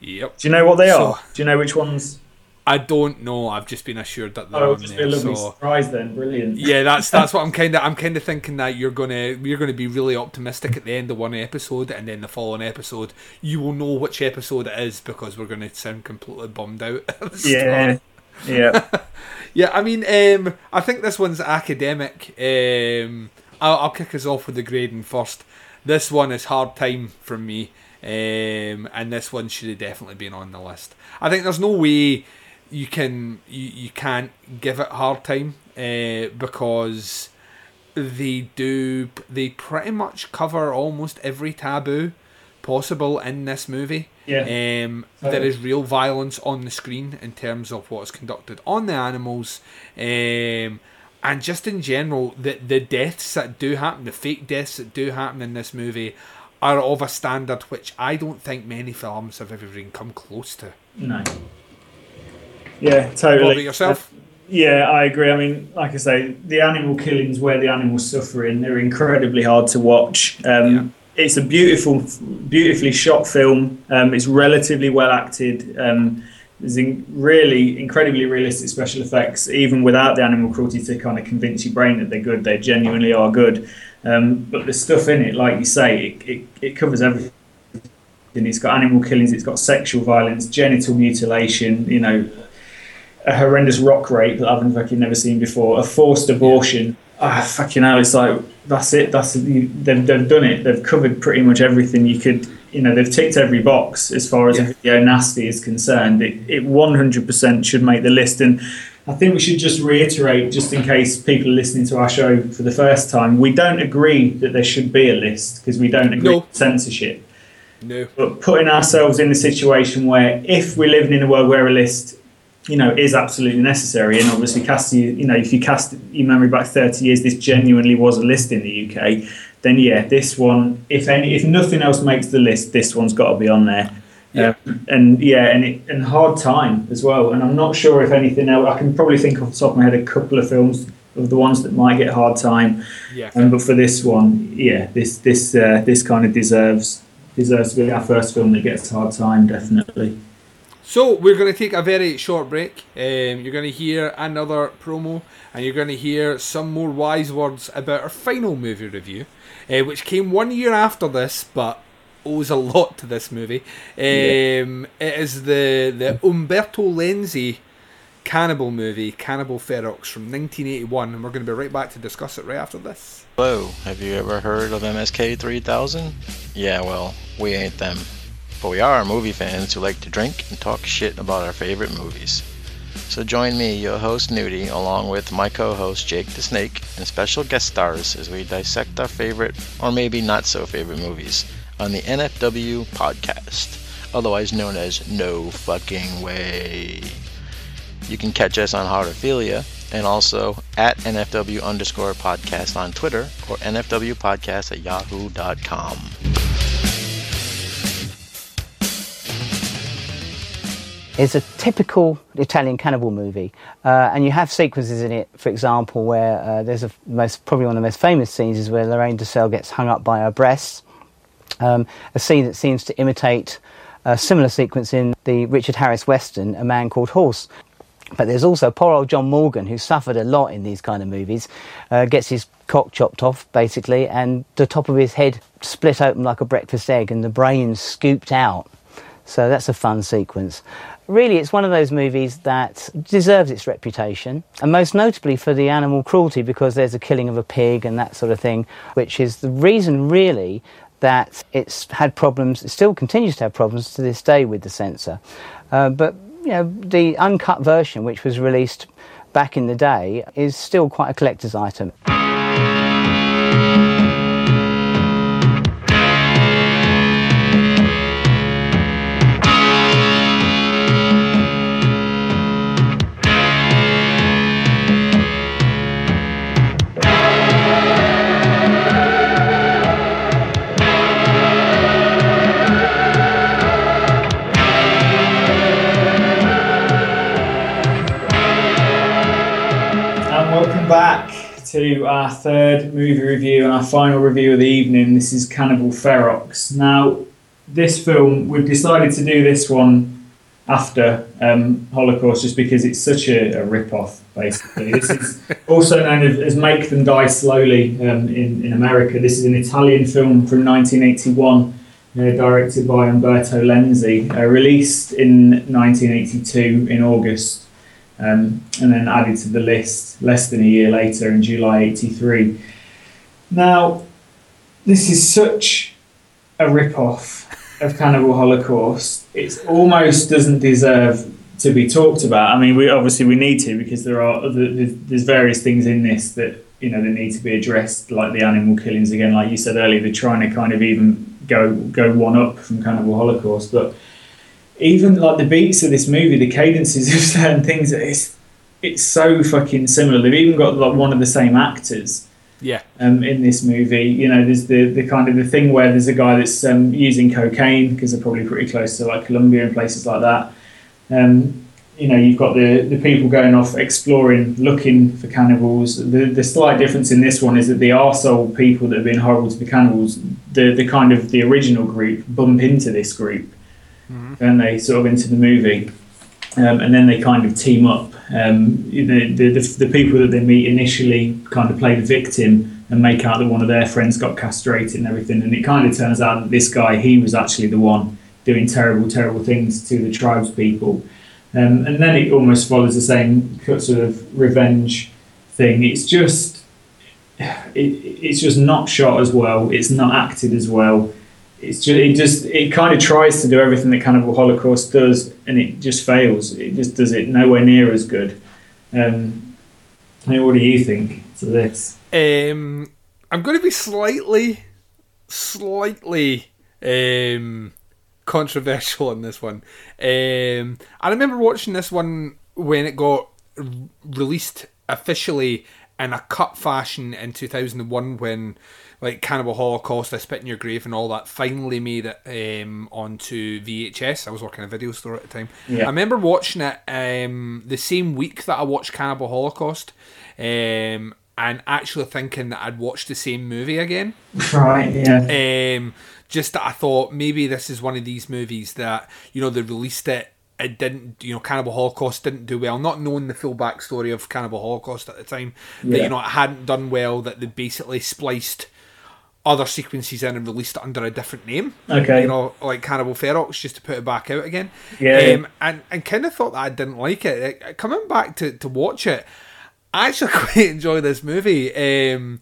Yep. Do you know what they So- are? Do you know which ones? I don't know. I've just been assured that they're Oh, on just be a there. lovely So surprise then. Brilliant. yeah, that's that's what I'm kind of I'm kind of thinking that you're gonna you're gonna be really optimistic at the end of one episode, and then the following episode you will know which episode it is because we're gonna sound completely bummed out. Yeah. Yeah. yeah, I mean, um, I think this one's academic. Um, I'll, I'll kick us off with the grading first. This one is hard time for me, um, and this one should have definitely been on the list. I think there's no way you can you, you can't give it hard time uh, because they do they pretty much cover almost every taboo possible in this movie. Yeah. Um, there is real violence on the screen in terms of what's conducted on the animals. Um, and just in general, the, the deaths that do happen, the fake deaths that do happen in this movie, are of a standard which I don't think many films have ever even come close to. No. Yeah, totally. About yourself? Yeah, I agree. I mean, like I say, the animal killings where the animals suffering, they're incredibly hard to watch. Um, It's a beautiful, beautifully shot film. Um, it's relatively well acted. Um, there's in really incredibly realistic special effects, even without the animal cruelty to kind of convince your brain that they're good. They genuinely are good. Um, but the stuff in it, like you say, it, it, it covers everything. It's got animal killings, it's got sexual violence, genital mutilation, you know, a horrendous rock rape that I haven't fucking never seen before, a forced abortion. Ah, fucking hell! It's like that's it. That's they've they've done it. They've covered pretty much everything you could. You know, they've ticked every box as far as Yeah. a video nasty is concerned. It it one hundred percent should make the list, and I think we should just reiterate, just in case people are listening to our show for the first time, we don't agree that there should be a list because we don't agree No. with censorship No. but putting ourselves in a situation where if we're living in a world where a list you know is absolutely necessary. And obviously cast you you know if you cast your memory back 30 years this genuinely was a list in the UK then yeah this one if any if nothing else makes the list this one's got to be on there. Yeah. Um, and yeah and it, and hard time as well. And I'm not sure if anything else I can probably think off the top of my head a couple of films of the ones that might get hard time. Yeah. um, but for this one yeah this this uh, this kind of deserves deserves to be our first film that gets hard time definitely So we're going to take a very short break. Um, you're going to hear another promo, and you're going to hear some more wise words about our final movie review, uh, which came one year after this, but owes a lot to this movie. Um, It is the the Umberto Lenzi cannibal movie, Cannibal Ferox from 1981, and we're going to be right back to discuss it right after this. Hello, have you ever heard of MSK 3000? Yeah, well, we ain't them. But we are movie fans who like to drink and talk shit about our favorite movies. So join me, your host Nudie, along with my co-host Jake the Snake, and special guest stars as we dissect our favorite, or maybe not so favorite movies, on the NFW podcast, otherwise known as No Fucking Way. You can catch us on Heartophilia and also at NFW underscore podcast on Twitter or NFW podcast at yahoo.com. It's a typical Italian cannibal movie, uh, and you have sequences in it. For example, where uh, there's a most probably one of the most famous scenes is where Lorraine De Selle gets hung up by her breasts. Um, a scene that seems to imitate a similar sequence in the Richard Harris western, A Man Called Horse. But there's also poor old John Morghen, who suffered a lot in these kind of movies, uh, gets his cock chopped off basically, and the top of his head split open like a breakfast egg, and the brain scooped out. So that's a fun sequence. Really, it's one of those movies that deserves its reputation, and most notably for the animal cruelty, because there's a killing of a pig and that sort of thing, which is the reason, really, that it's had problems, it still continues to have problems to this day with the censor. Uh, but, you know, the uncut version, which was released back in the day, is still quite a collector's item. To our third movie review and our final review of the evening. This is Cannibal Ferox. Now, this film, we've decided to do this one after um, Holocaust just because it's such a, a rip-off, basically. This is also known as, as Make Them Die Slowly um, in, in America. This is an Italian film from 1981. Uh, directed by Umberto Lenzi, uh, released in 1982 in August um, and then added to the list less than a year later in July 83. Now, this is such a rip-off of Cannibal Holocaust. It almost doesn't deserve to be talked about. I mean, we obviously we need to because there are other, there's various things in this that you know that need to be addressed, like the animal killings again. Like you said earlier, they're trying to kind of even go go one up from Cannibal Holocaust, but even like the beats of this movie, the cadences of certain things, it's it's so fucking similar. They've even got like one of the same actors Yeah. um, in this movie. You know, there's the, the kind of the thing where there's a guy that's um, using cocaine because they're probably pretty close to like Colombia and places like that. Um, you know, you've got the, the people going off exploring, looking for cannibals. The the slight difference in this one is that the arsehole people that have been horrible to the cannibals, the the kind of the original group bump into this group, and they sort of into the movie, um, and then they kind of team up. Um, the, the, the the people that they meet initially kind of play the victim and make out that one of their friends got castrated and everything, and it kind of turns out that this guy he was actually the one doing terrible terrible things to the tribes people. Um, and then it almost follows the same sort of revenge thing. It's just it, it's just not shot as well. It's not acted as well. It's just it just it kind of tries to do everything that Cannibal Holocaust does, and it just fails. It just does it nowhere near as good. Um, what do you think to this? Um, I'm going to be slightly, slightly um, controversial on this one. Um, I remember watching this one when it got released officially in a cut fashion in 2001 when like Cannibal Holocaust, I Spit in Your Grave and all that finally made it um, onto VHS. I was working in a video store at the time. Yeah. I remember watching it um, the same week that I watched Cannibal Holocaust um, and actually thinking that I'd watched the same movie again. Right, yeah. Um, just that I thought maybe this is one of these movies that, you know, they released it it didn't, you know, Cannibal Holocaust didn't do well. Not knowing the full backstory of Cannibal Holocaust at the time, that you know it hadn't done well. That they basically spliced other sequences in and released it under a different name. Okay. you know, like Cannibal Ferox, just to put it back out again. Yeah, um, and and kind of thought that I didn't like it. Coming back to to watch it, I actually quite enjoy this movie. Um,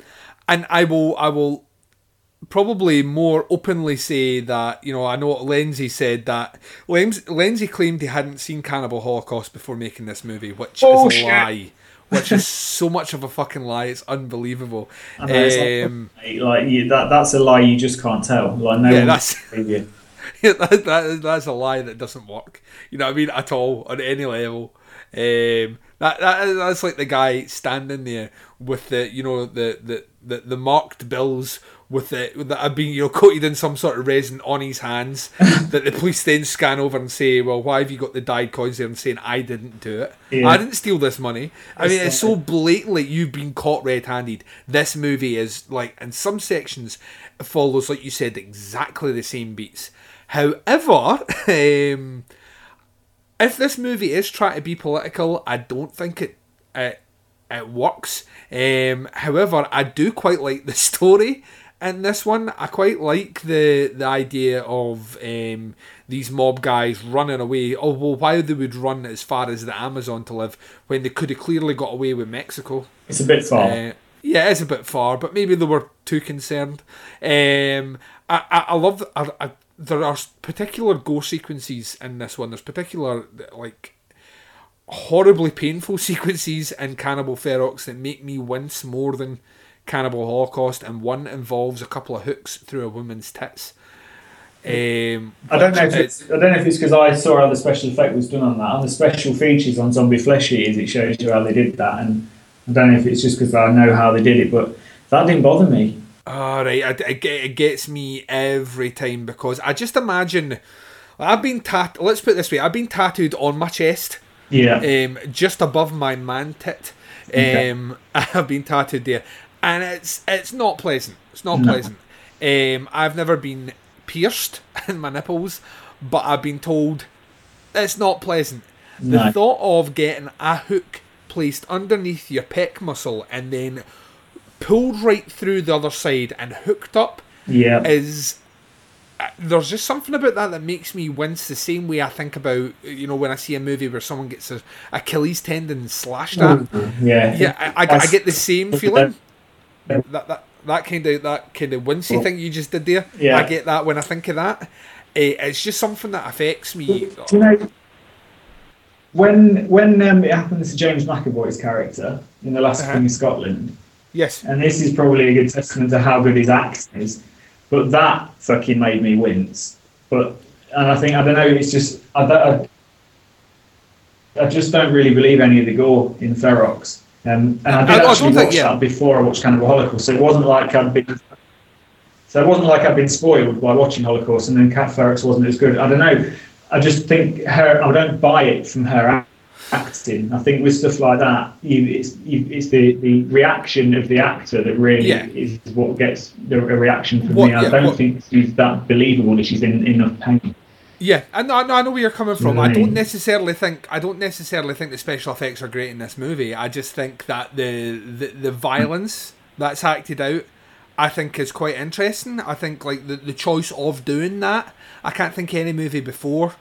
and I will I will probably more openly say that you know I know what Lenzi said that Lenzi claimed he hadn't seen Cannibal Holocaust before making this movie, which is Bullshit. a lie. Which is so much of a fucking lie. It's unbelievable. Know, it's like- Um, like you, that that's a lie you just can't tell. Like no Yeah, that's- yeah, that, that, that's a lie that doesn't work. You know what I mean? At all, on any level. Um, that, that that's like the guy standing there with the you know the the, the, the marked bills with the that have been you know coated in some sort of resin on his hands that the police then scan over and say, well, why have you got the dyed coins there and saying I didn't do it? Yeah. I didn't steal this money. I mean, That's it's so blatantly you've been caught red-handed. This movie is like in some sections follows like you said exactly the same beats. However, um, if this movie is trying to be political, I don't think it it, it works. Um, however, I do quite like the story in this one. I quite like the the idea of um, these mob guys running away. Oh well, why they would run as far as the Amazon to live when they could have clearly got away with Mexico. It's a bit far. Uh, yeah, it's a bit far, but maybe they were too concerned. Um, I, I, I love. I, I, there are particular gore sequences in this one. There's particular like horribly painful sequences in Cannibal Ferox that make me wince more than Cannibal Holocaust, and one involves a couple of hooks through a woman's tits. Um, I don't know if it's I don't know if it's because I saw how the special effect was done on that. On the special features on Zombie Flesh Eaters, it shows you how they did that, and I don't know if it's just because I know how they did it, but that didn't bother me. All right, it, it, get- it gets me every time because I just imagine I've been tat. Let's put it this way: I've been tattooed on my chest. Yeah. Um, just above my man tit. Okay. Um, I've been tattooed there, and it's it's not pleasant. It's not No. pleasant. Um, I've never been pierced in my nipples, but I've been told it's not pleasant. The thought of getting a hook placed underneath your pec muscle and then pulled right through the other side and hooked up Yeah. is uh, there's just something about that that makes me wince the same way I think about you know when I see a movie where someone gets a Achilles tendon slashed at. Yeah. yeah, I, I, I get the same feeling. That that that kind of that kind of wincy thing you just did there. Yeah. I get that when I think of that. Eh, it's just something that affects me. You know when when um, it happens to James McAvoy's character in the Last Uh-huh. King of Scotland? Yes. And this is probably a good testament to how good his acting is. But that fucking made me wince. But and I think I don't know. It's just I, I, I just don't really believe any of the gore in Ferox. Um, and I did I- I actually think- watch yeah. that before I watched Cannibal Holocaust, so it wasn't like I'd been. So it wasn't like I'd been spoiled by watching Holocaust, and then Cat Ferox wasn't as good. I don't know. I just think her. I don't buy it from her acting. I think with stuff like that, you, it's you, it's the, the reaction of the actor that really Yeah. is what gets the a reaction from What- me. I yeah, don't what- think she's that believable that she's in enough pain. Yeah, I know, I know, I know where you're coming from. I don't necessarily think I don't necessarily think the special effects are great in this movie. I just think that the the, the violence that's acted out, I think is quite interesting. I think like the, the choice of doing that. I can't think of any movie before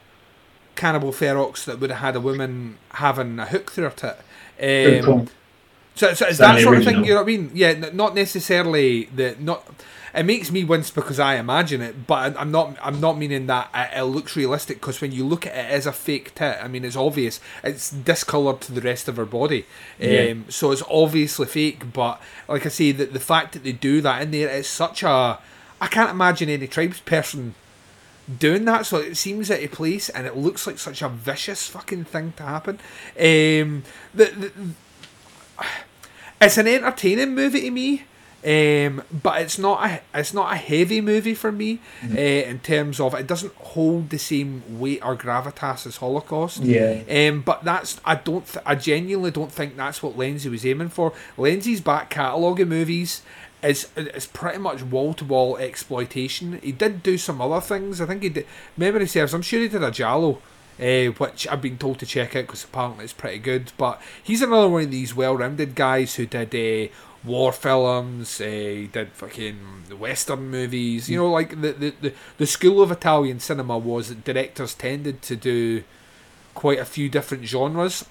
cannibal ferox that would have had a woman having a hook through her tit. Um, so, so it's that sort of thing. You know what I mean? Yeah, not necessarily the not. It makes me wince because I imagine it, but I'm not. I'm not meaning that it looks realistic. Because when you look at it as a fake tit, I mean, it's obvious. It's discoloured to the rest of her body, um, so it's obviously fake. But like I say, the the fact that they do that in there, it's such a. I can't imagine any tribes person doing that, so it seems out of place, and it looks like such a vicious fucking thing to happen. Um, the, the it's an entertaining movie to me, um, but it's not a it's not a heavy movie for me Mm-hmm. uh, in terms of it doesn't hold the same weight or gravitas as Holocaust. Yeah. Um, but that's I don't th- I genuinely don't think that's what Lenzi was aiming for. Lenzi's back catalogue of movies is is pretty much wall to wall exploitation. He did do some other things. I think he did. Memory serves. I'm sure he did a giallo. Uh, which I've been told to check out because apparently it's pretty good. But he's another one of these well-rounded guys who did uh, war films. Uh, he did fucking western movies. You know, like the, the, the, the school of Italian cinema was that directors tended to do quite a few different genres.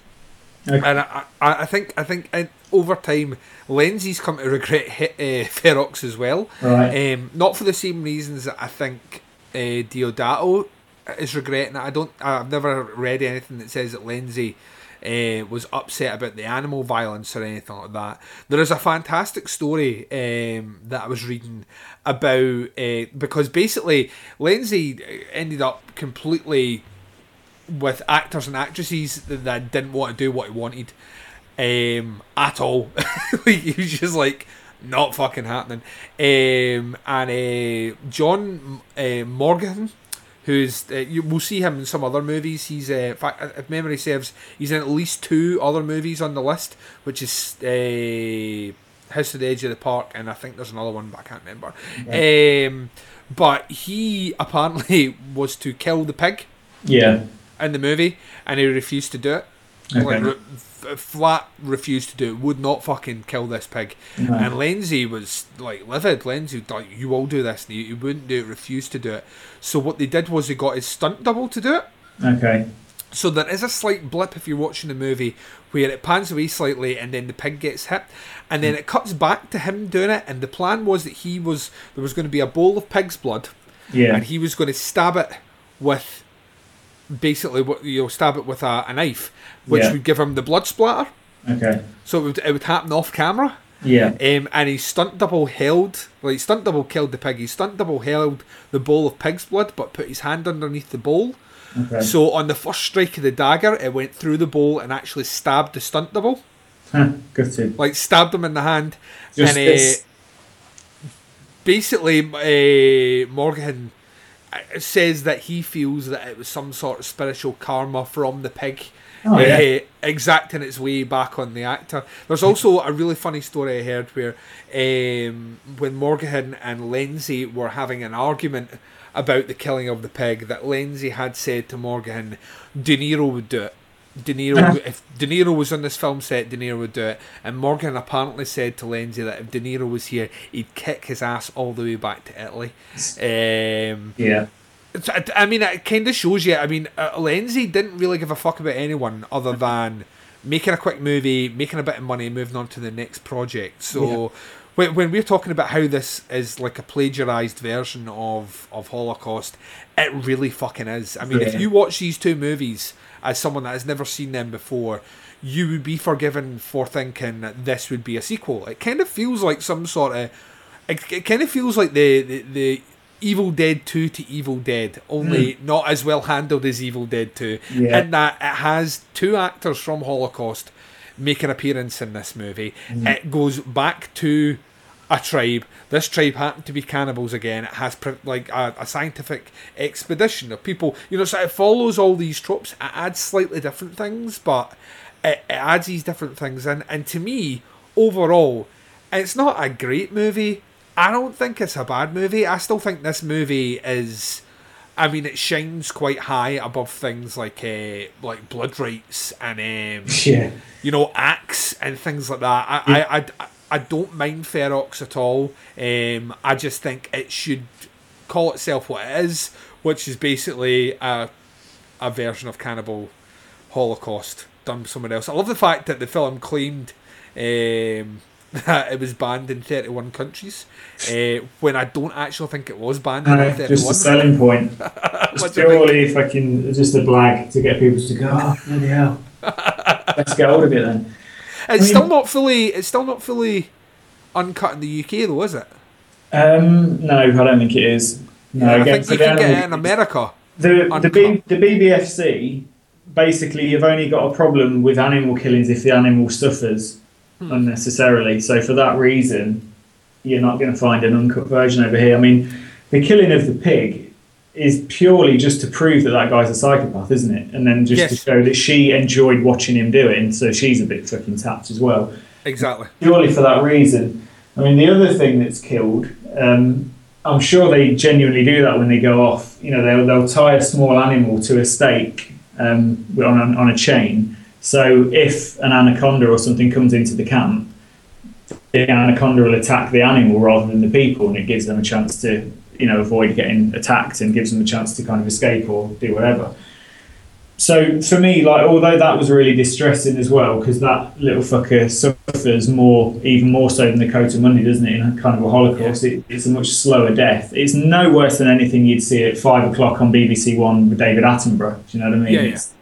Okay. And I, I, I think I think in, over time, Lenzi's come to regret hit, uh, Ferox as well. Right. Um, not for the same reasons that I think uh, Deodato is regretting it. I don't. I've never read anything that says that Lenzi uh, was upset about the animal violence or anything like that. There is a fantastic story um, that I was reading about uh, because basically Lenzi ended up completely with actors and actresses that, didn't want to do what he wanted um, at all. he was just like not fucking happening. Um, and uh, John uh, Morghen, who's uh, you, we'll see him in some other movies. He's uh, in fact, if memory serves, he's in at least two other movies on the list, which is. Uh, House to the Edge of the Park, and I think there's another one, but I can't remember. Um, but he apparently was to kill the pig Yeah. in the movie, and he refused to do it. Okay. Like, flat refused to do it. Would not fucking kill this pig. No. And Lenzi was like livid. Was like, "You will do this," and he, he wouldn't do it. Refused to do it. So what they did was they got his stunt double to do it. Okay. So there is a slight blip if you're watching the movie where it pans away slightly and then the pig gets hit, and then it cuts back to him doing it. And the plan was that he was there was going to be a bowl of pig's blood, Yeah. and he was going to stab it with basically what you know stab it with a, a knife, which Yeah. would give him the blood splatter. Okay. So it would, it would happen off camera. Yeah. Um, and his stunt double held, like stunt double killed the pig. His stunt double held the bowl of pig's blood, but put his hand underneath the bowl. Okay. So on the first strike of the dagger, it went through the bowl and actually stabbed the stunt double. Huh, Gutted. Like stabbed him in the hand. Just and uh, basically, uh, Morghen says that he feels that it was some sort of spiritual karma from the pig. Oh, yeah. uh, exacting its way back on the actor. There's also a really funny story I heard where um, when Morghen and Lenzi were having an argument about the killing of the pig, that Lenzi had said to Morghen, De Niro would do it. De Niro, if De Niro was on this film set, De Niro would do it. And Morghen apparently said to Lenzi that if De Niro was here, he'd kick his ass all the way back to Italy. Um, Yeah. I I mean, it kind of shows you. I mean, uh, Lenzi didn't really give a fuck about anyone other than making a quick movie, making a bit of money, moving on to the next project. So, when, when we're talking about how this is like a plagiarized version of, of Holocaust, it really fucking is. I mean, if you watch these two movies as someone that has never seen them before, you would be forgiven for thinking that this would be a sequel. It kind of feels like some sort of. It, it kind of feels like the, the, the Evil Dead 2 to Evil Dead, only not as well handled as Evil Dead 2. Yeah. In that it has two actors from Holocaust make an appearance in this movie. Mhm. It goes back to a tribe. This tribe happened to be cannibals again. It has pr- like a, a scientific expedition of people. You know, so it follows all these tropes. It adds slightly different things, but it, it adds these different things in. And to me, overall, it's not a great movie. I don't think it's a bad movie. I still think this movie is. I mean, it shines quite high above things like uh, like Blood Rites and um, Yeah. you know Axe and things like that. I, I, I, I don't mind Ferox at all. Um, I just think it should call itself what it is, which is basically a a version of Cannibal Holocaust done somewhere else. I love the fact that the film claimed um, that it was banned in 31 countries uh, when I don't actually think it was banned in Uh, 31. just a selling point. What Just do you think? purely fucking just a blag to get people to go. Oh bloody hell! Let's get hold of it then. It's still not fully. It's still not fully uncut in the UK, though, is it? Um, no, I don't think it is. No, Yeah, I again, think you the can get it in America. The the, B, the BBFC basically you've only got a problem with animal killings if the animal suffers Hmm. unnecessarily. So for that reason, you're not going to find an uncut version over here. I mean, the killing of the pig is purely just to prove that that guy's a psychopath, isn't it? And then just to show that she enjoyed watching him do it, and so she's a bit fucking tapped as well Exactly. purely for that reason. I mean, the other thing that's killed, um, I'm sure they genuinely do that when they go off. You know, they'll, they'll tie a small animal to a stake um, on, a, on a chain. So if an anaconda or something comes into the camp, the anaconda will attack the animal rather than the people, and it gives them a chance to, you know, avoid getting attacked and gives them a chance to kind of escape or do whatever so for me, like although that was really distressing as well, because that little fucker suffers more, even more so than the coatimundi, doesn't it? In kind of a Holocaust, it, it's a much slower death. It's no worse than anything you'd see at five o'clock on BBC One with David Attenborough. Do you know what I mean? Yeah, yeah. It's,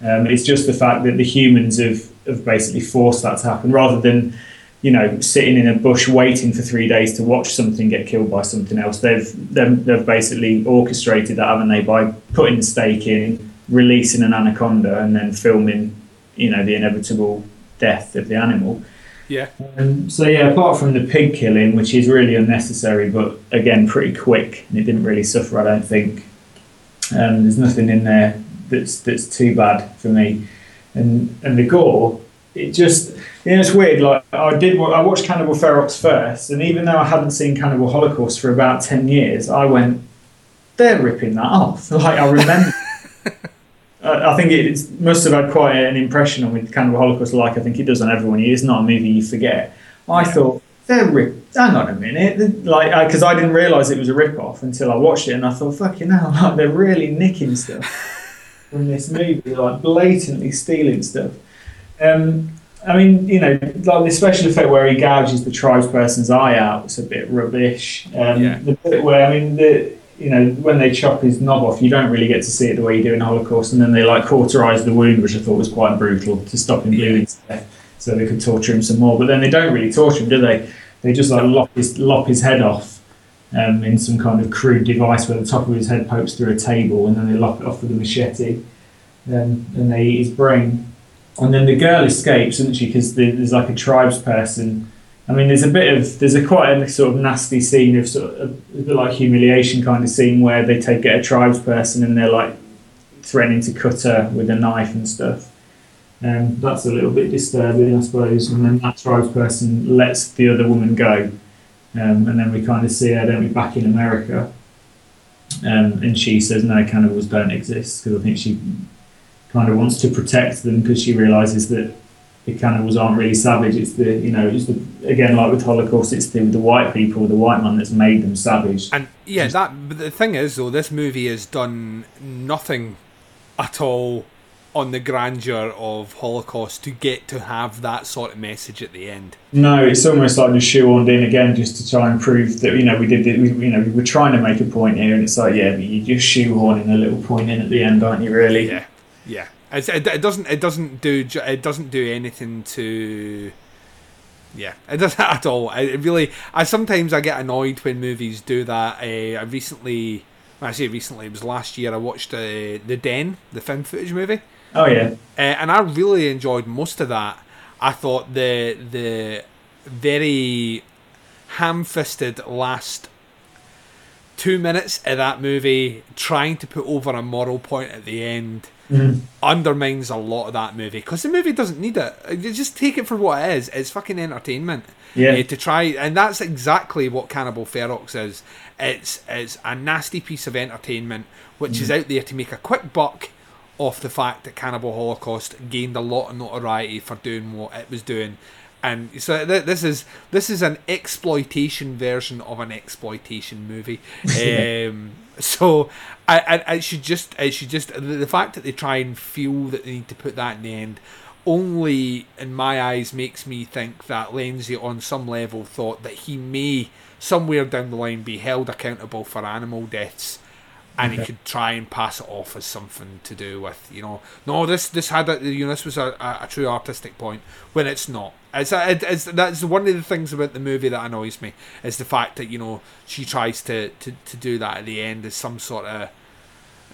um, it's just the fact that the humans have, have basically forced that to happen, rather than you know sitting in a bush waiting for three days to watch something get killed by something else. They've they've, they've basically orchestrated that, haven't they, by putting the stake in releasing an anaconda and then filming, you know, the inevitable death of the animal. Yeah. Um, so yeah, apart from the pig killing, which is really unnecessary, but again pretty quick, and it didn't really suffer, I don't think. Um, there's nothing in there that's that's too bad for me, and and the gore, it just you know it's weird. Like I did, I watched Cannibal Ferox first, and even though I hadn't seen Cannibal Holocaust for about ten years, I went, they're ripping that off. Like I remember. I I think it must have had quite an impression on me, Cannibal Holocaust, like I think it does on everyone. It's not a movie you forget. I thought, they're rip. Hang on a minute, like because I, didn't realise it was a rip off until I watched it, and I thought, fucking hell, like they're really nicking stuff from this movie, like blatantly stealing stuff. Um, I mean, you know, like the special effect where he gouges the tribesperson's eye out, was a bit rubbish. Um, Yeah. The bit where, I mean, the you know, when they chop his knob off, you don't really get to see it the way you do in Holocaust, and then they like cauterize the wound, which I thought was quite brutal to stop him bleeding to death, so they could torture him some more. But then they don't really torture him, do they? They just like lop his lop his head off um, in some kind of crude device where the top of his head pokes through a table, and then they lop it off with a machete, um, and they eat his brain. And then the girl escapes, isn't she? Because there's like a tribes person. I mean, there's a bit of there's a quite a sort of nasty scene of sort of a, bit like humiliation kind of scene where they take get a tribes person and they're like threatening to cut her with a knife and stuff. Um, that's a little bit disturbing, I suppose. And then that tribes person lets the other woman go, um, and then we kind of see her, don't we, back in America. Um, and she says, "No, cannibals don't exist," because I think she kind of wants to protect them because she realizes that the cannibals aren't really savage. It's the you know it's the again like with Holocaust, it's the the white people, the white man that's made them savage. And yeah, that. But the thing is, though, this movie has done nothing at all on the grandeur of Holocaust to get to have that sort of message at the end. No, it's almost like just shoehorned in again just to try and prove that you know we did it. We, you know we were trying to make a point here, and it's like yeah, but you're just shoehorning a little point in at the end, aren't you? Really? Yeah, yeah. It's, it, it doesn't. It doesn't do. It doesn't do anything to. Yeah, it doesn't at all. It it really. I sometimes I get annoyed when movies do that. Uh, I recently, when I say recently, it was last year. I watched uh, the Den, the film footage movie. Oh yeah. Uh, and I really enjoyed most of that. I thought the the very ham-fisted last two minutes of that movie trying to put over a moral point at the end Mhm. undermines a lot of that movie because the movie doesn't need it. You just take it for what it is. It's fucking entertainment. Yeah. Uh, to try, and that's exactly what Cannibal Ferox is. It's it's a nasty piece of entertainment which is Mhm. out there to make a quick buck off the fact that Cannibal Holocaust gained a lot of notoriety for doing what it was doing, and so th- this is this is an exploitation version of an exploitation movie. um, so I, I, I should just I should just the, the fact that they try and feel that they need to put that in the end only in my eyes makes me think that Lenzi on some level thought that he may somewhere down the line be held accountable for animal deaths and he could try and pass it off as something to do with you know. No this this had a, you know this was a, a, a true artistic point when it's not. It's, a, it, it's that's one of the things about the movie that annoys me is the fact that you know she tries to to, to do that at the end as some sort of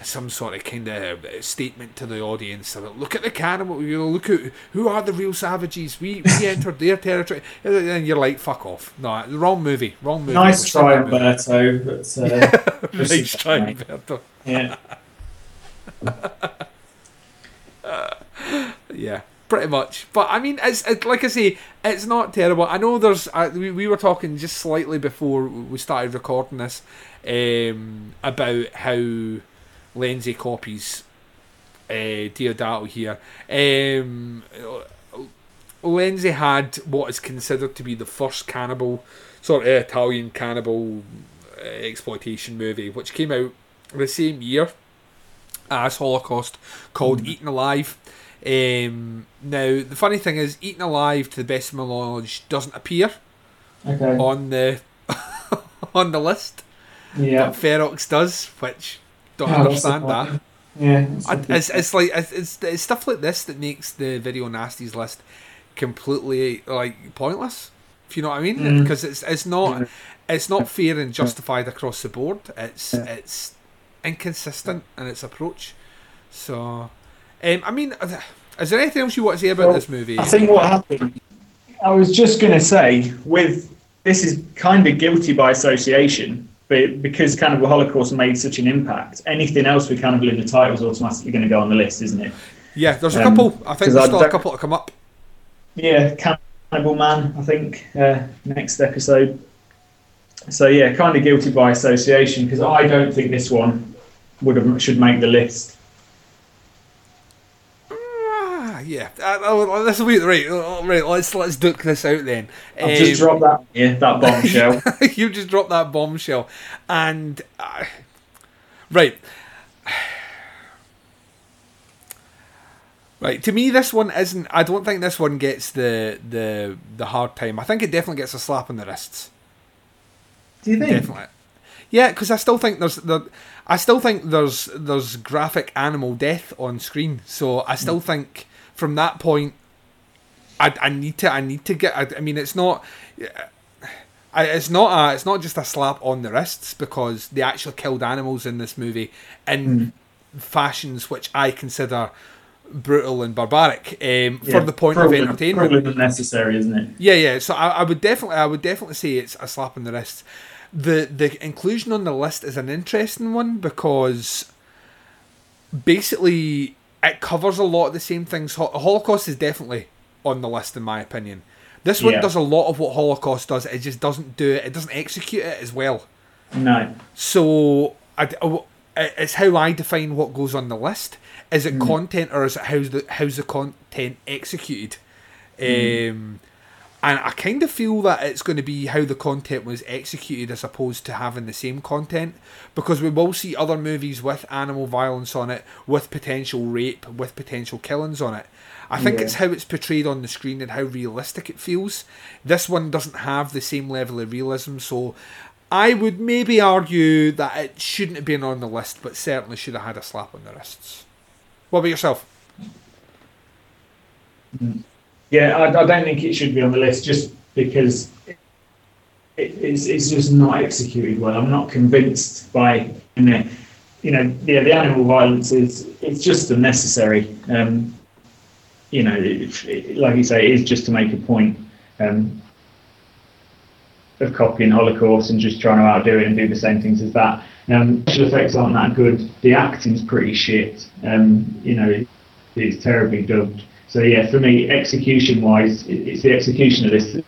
some sort of kind of statement to the audience about look at the cannibal you know look at who are the real savages we we entered their territory and you're like fuck off no wrong movie wrong movie Nice try. Umberto. But, uh, just- nice try Umberto Yeah. yeah, pretty much. But I mean, it's it, like I say, it's not terrible. I know there's. Uh, we, we were talking just slightly before we started recording this um, about how Lenzi copies uh, Deodato here. Um, Lenzi had what is considered to be the first cannibal, sort of Italian cannibal uh, exploitation movie, which came out the same year as Holocaust, called Eaten Alive. Um, now, the funny thing is, Eaten Alive, to the best of my knowledge, doesn't appear Okay. on the on the list. Yeah. But Ferox does, which don't that's understand that. Yeah, I- it's, it's like it's, it's, it's stuff like this that makes the video nasties list completely like pointless. If you know what I mean, Mm. because it's it's not it's not fair and justified across the board. It's it's inconsistent in its approach. So, um, I mean, is there anything else you want to say about Well, this movie? I think what happened. I was just going to say, with this is kind of guilty by association, but because Cannibal Holocaust made such an impact, anything else with Cannibal in the title is automatically going to go on the list, isn't it? Yeah, there's a Um, couple. I think there's still a couple to come up. Yeah, Cannibal Man, I think, uh, next episode. So yeah, kind of guilty by association because I don't think this one would have should make the list. Ah, yeah. Oh, let's wait. Right, uh, right. Let's let's duke this out then. I've just Um, dropped that. Yeah, that bombshell. you just dropped that bombshell, and uh, right, right. To me, this one isn't. I don't think this one gets the the the hard time. I think it definitely gets a slap on the wrists. Do you think? Definitely. Yeah, because I still think there's there, I still think there's there's graphic animal death on screen. So I still think from that point, I, I need to I need to get. I, I mean, it's not. I, it's not a, it's not just a slap on the wrists because they actually killed animals in this movie in fashions which I consider brutal and barbaric um, Yeah, for the point probably- of entertainment. Probably unnecessary, isn't it? Yeah, yeah. So I, I would definitely, I would definitely say it's a slap on the wrist. The the inclusion on the list is an interesting one because basically it covers a lot of the same things. Holocaust is definitely on the list in my opinion. This one Yeah. does a lot of what Holocaust does. It just doesn't do it. It doesn't execute it as well. No. So I, it's how I define what goes on the list. Is it Mm. content or is it how's the how's the content executed? Mm. Um, and I kind of feel that it's going to be how the content was executed as opposed to having the same content because we will see other movies with animal violence on it, with potential rape, with potential killings on it. I think Yeah. it's how it's portrayed on the screen and how realistic it feels. This one doesn't have the same level of realism, so I would maybe argue that it shouldn't have been on the list, but certainly should have had a slap on the wrists. What about yourself? Mm. Yeah, I, I don't think it should be on the list just because it, it's, it's just not executed well. I'm not convinced by you know, you know yeah, the animal violence is it's just unnecessary. Um, you know, it, it, like you say, it is just to make a point um, of copying Holocaust and just trying to outdo it and do the same things as that. Um, special effects aren't that good. The acting's pretty shit. Um, you know, it, it's terribly dubbed. So yeah, for me, execution-wise, it's the execution of this that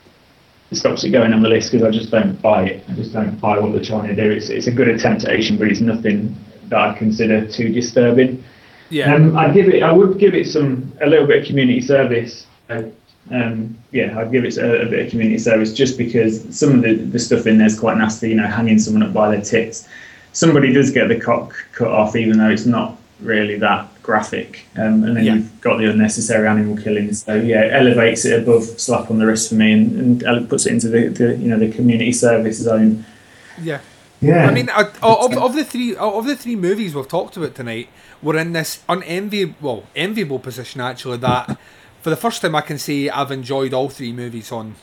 stops it going on the list because I just don't buy it. I just don't buy what they're trying to do. It's it's a good attempt at Asian, but it's nothing that I consider too disturbing. Yeah. Um, I'd give it. I would give it some a little bit of community service. Um, yeah, I'd give it a, a, bit of community service just because some of the, the stuff in there is quite nasty. You know, hanging someone up by their tits. Somebody does get the cock cut off, even though it's not really that graphic. Um, and then yeah. you've got the unnecessary animal killing. So yeah, it elevates it above slap on the wrist for me, and, and puts it into the, the you know the community service zone. Yeah. Yeah. I mean, uh, of, of the three of the three movies we've talked about tonight, we're in this unenviable, well, enviable position actually that for the first time I can say I've enjoyed all three movies on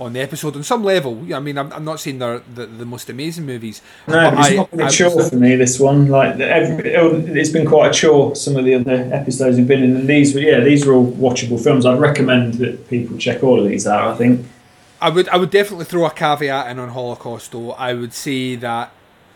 on the episode on some level. I mean, I'm, I'm not saying they're the, the most amazing movies. No, it's I, not been a chore for me. This one, like every, oh, it's been quite a chore. Some of the other episodes have been in, and these, yeah, these are all watchable films. I'd recommend that people check all of these out. I think. I would, I would definitely throw a caveat in on Holocaust, though. I would say that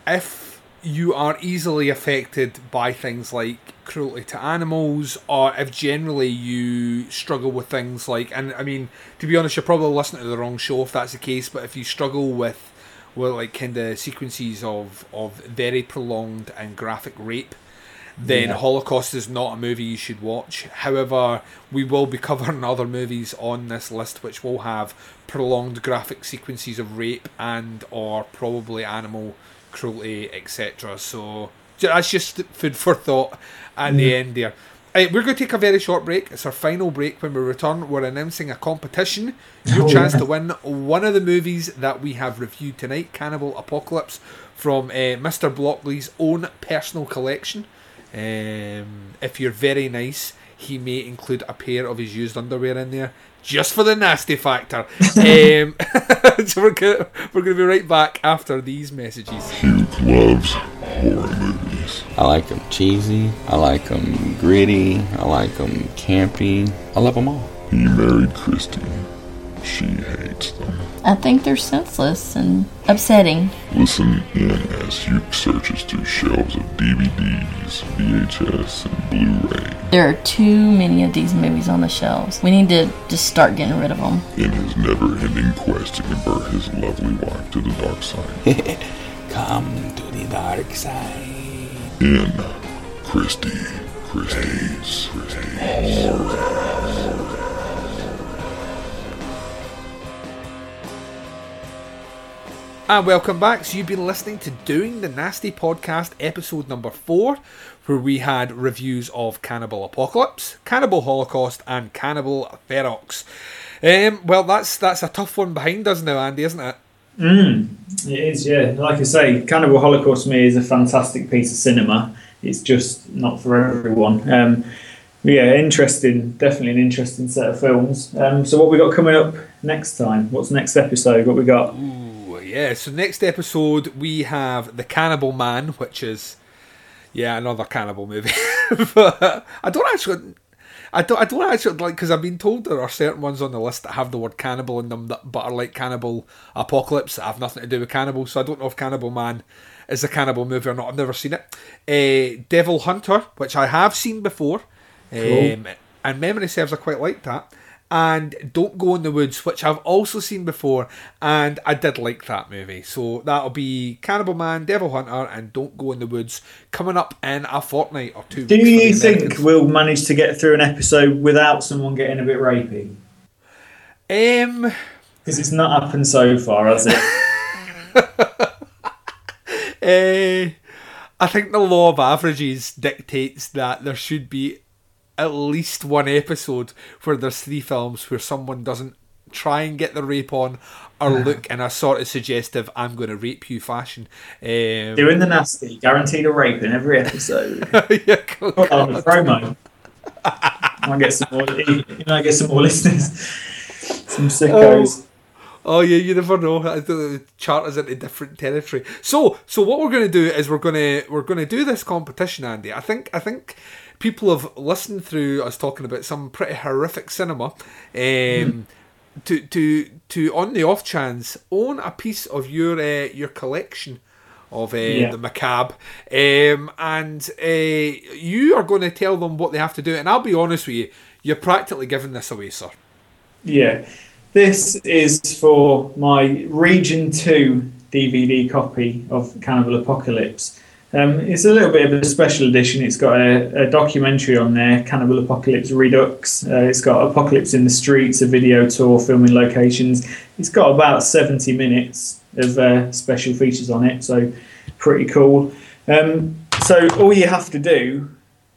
if you are easily affected by things like cruelty to animals, or if generally you struggle with things like, and I mean, to be honest, you're probably listening to the wrong show if that's the case. But if you struggle with, well, like kind of sequences of of very prolonged and graphic rape, then yeah. Holocaust is not a movie you should watch. However, we will be covering other movies on this list which will have prolonged graphic sequences of rape and or probably animal cruelty, etc. So that's just food for thought at mm. the end there. Right, we're going to take a very short break. It's our final break. When we return, we're announcing a competition. Your oh, chance yeah. to win one of the movies that we have reviewed tonight Cannibal Apocalypse from uh, Mr. Blockley's own personal collection. Um, if you're very nice, he may include a pair of his used underwear in there just for the nasty factor. um, so we're gonna, we're gonna be right back after these messages. Hugh loves horror movies. I like them cheesy. I like them gritty. I like them campy. I love them all. He married Christine. She hates them. I think they're senseless and upsetting. Listen in as Hugh searches through shelves of DVDs, VHS, and Blu-ray. There are too many of these movies on the shelves. We need to just start getting rid of them. In his never-ending quest to convert his lovely wife to the dark side. Come to the dark side. In Christie, Christie's. And welcome back. So, you've been listening to Doing the Nasty Podcast, episode number four, where we had reviews of Cannibal Apocalypse, Cannibal Holocaust, and Cannibal Ferox. Um, well, that's that's a tough one behind us now, Andy, isn't it? Mm, it is, yeah. Like I say, Cannibal Holocaust to me is a fantastic piece of cinema. It's just not for everyone. Um, yeah, interesting. Definitely an interesting set of films. Um, so, what we got coming up next time? What's next episode? What we got? Ooh yeah. So next episode we have the Cannibal Man, which is yeah another cannibal movie. but I don't actually. I don't. I don't actually like because I've been told there are certain ones on the list that have the word cannibal in them that but are like Cannibal Apocalypse that have nothing to do with cannibal. So I don't know if Cannibal Man is a cannibal movie or not. I've never seen it. Uh, Devil Hunter, which I have seen before, cool. um, and memory serves I quite like that and Don't Go in the Woods, which I've also seen before, and I did like that movie. So that'll be Cannibal Man, Devil Hunter, and Don't Go in the Woods coming up in a fortnight or two. Do you think we'll manage to get through an episode without someone getting a bit rapey? Um, because it's not happened so far, has it? uh, I think the law of averages dictates that there should be at least one episode where there's three films where someone doesn't try and get the rape on or look in a sort of suggestive I'm going to rape you fashion. Um, Doing the nasty, guaranteed a rape in every episode. yeah, cool, on the promo. I get some more. You know, I get some more listeners. Some sickos. Oh. Oh yeah, you never know. The chart is into different territory. So, so what we're going to do is we're going to we're going to do this competition, Andy. I think I think people have listened through us talking about some pretty horrific cinema. Um, mm. To to to on the off chance own a piece of your uh, your collection of uh, yeah. the macabre, um, and uh, you are going to tell them what they have to do. And I'll be honest with you, you're practically giving this away, sir. Yeah, this is for my Region Two DVD copy of Cannibal Apocalypse. Um, it's a little bit of a special edition. It's got a, a documentary on there, Cannibal Apocalypse Redux. Uh, it's got Apocalypse in the Streets, a video tour, filming locations. It's got about 70 minutes of uh, special features on it, so pretty cool. Um, so all you have to do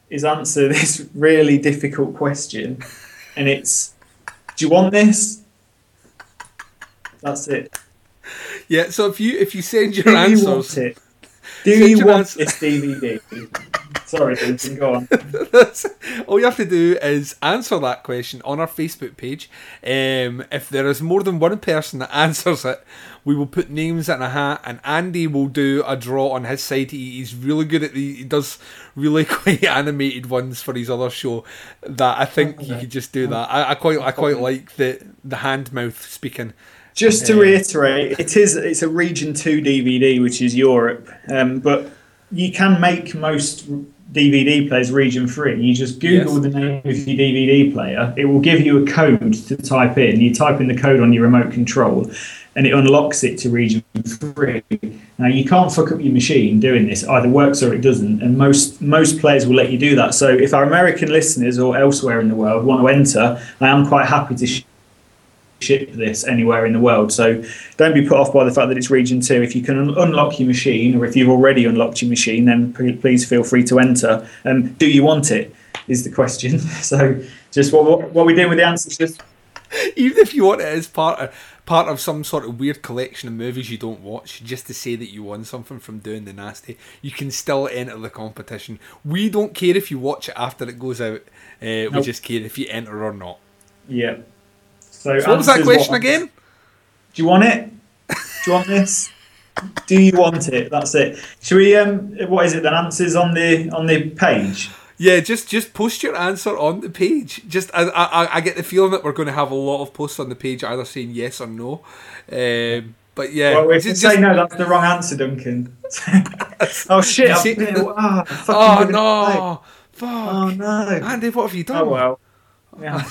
is answer this really difficult question, and it's, do you want this? That's it. Yeah. So if you if you send your Do you answers, want it? Do you want this DVD? Sorry, Vincent, go on. All you have to do is answer that question on our Facebook page. Um, if there is more than one person that answers it, we will put names in a hat, and Andy will do a draw on his side. He, he's really good at the. He does really quite animated ones for his other show. That I think he could just do that. I, I quite I quite like the the hand mouth speaking. Just to reiterate, it is it's a Region Two DVD, which is Europe, um, but you can make most DVD players Region Three. You just Google Yes. the name of your DVD player; it will give you a code to type in. You type in the code on your remote control, and it unlocks it to Region Three. Now you can't fuck up your machine doing this; it either works or it doesn't. And most most players will let you do that. So if our American listeners or elsewhere in the world want to enter, I am quite happy to. Sh- ship this anywhere in the world. So don't be put off by the fact that it's region two. If you can un- unlock your machine, or if you've already unlocked your machine, then p- please feel free to enter. Um, do you want it? Is the question. So just what what, what we doing with the answers? Just Even if you want it as part of part of some sort of weird collection of movies you don't watch, just to say that you won something from doing the nasty, you can still enter the competition. We don't care if you watch it after it goes out. Uh, We Nope. just care if you enter or not. yeah. So, So what was that question what- again? Do you want it? Do you want this? Do you want it? That's it. Should we? Um, what is it? Then answers on the on the page. Yeah, just just post your answer on the page. Just I I, I get the feeling that we're going to have a lot of posts on the page either saying yes or no. Um, but yeah, Well, if you just- say no, that's the wrong answer, Duncan. oh shit! See- been- ah, oh away. no! Fuck! Oh no! Andy, what have you done? Oh well. Yeah.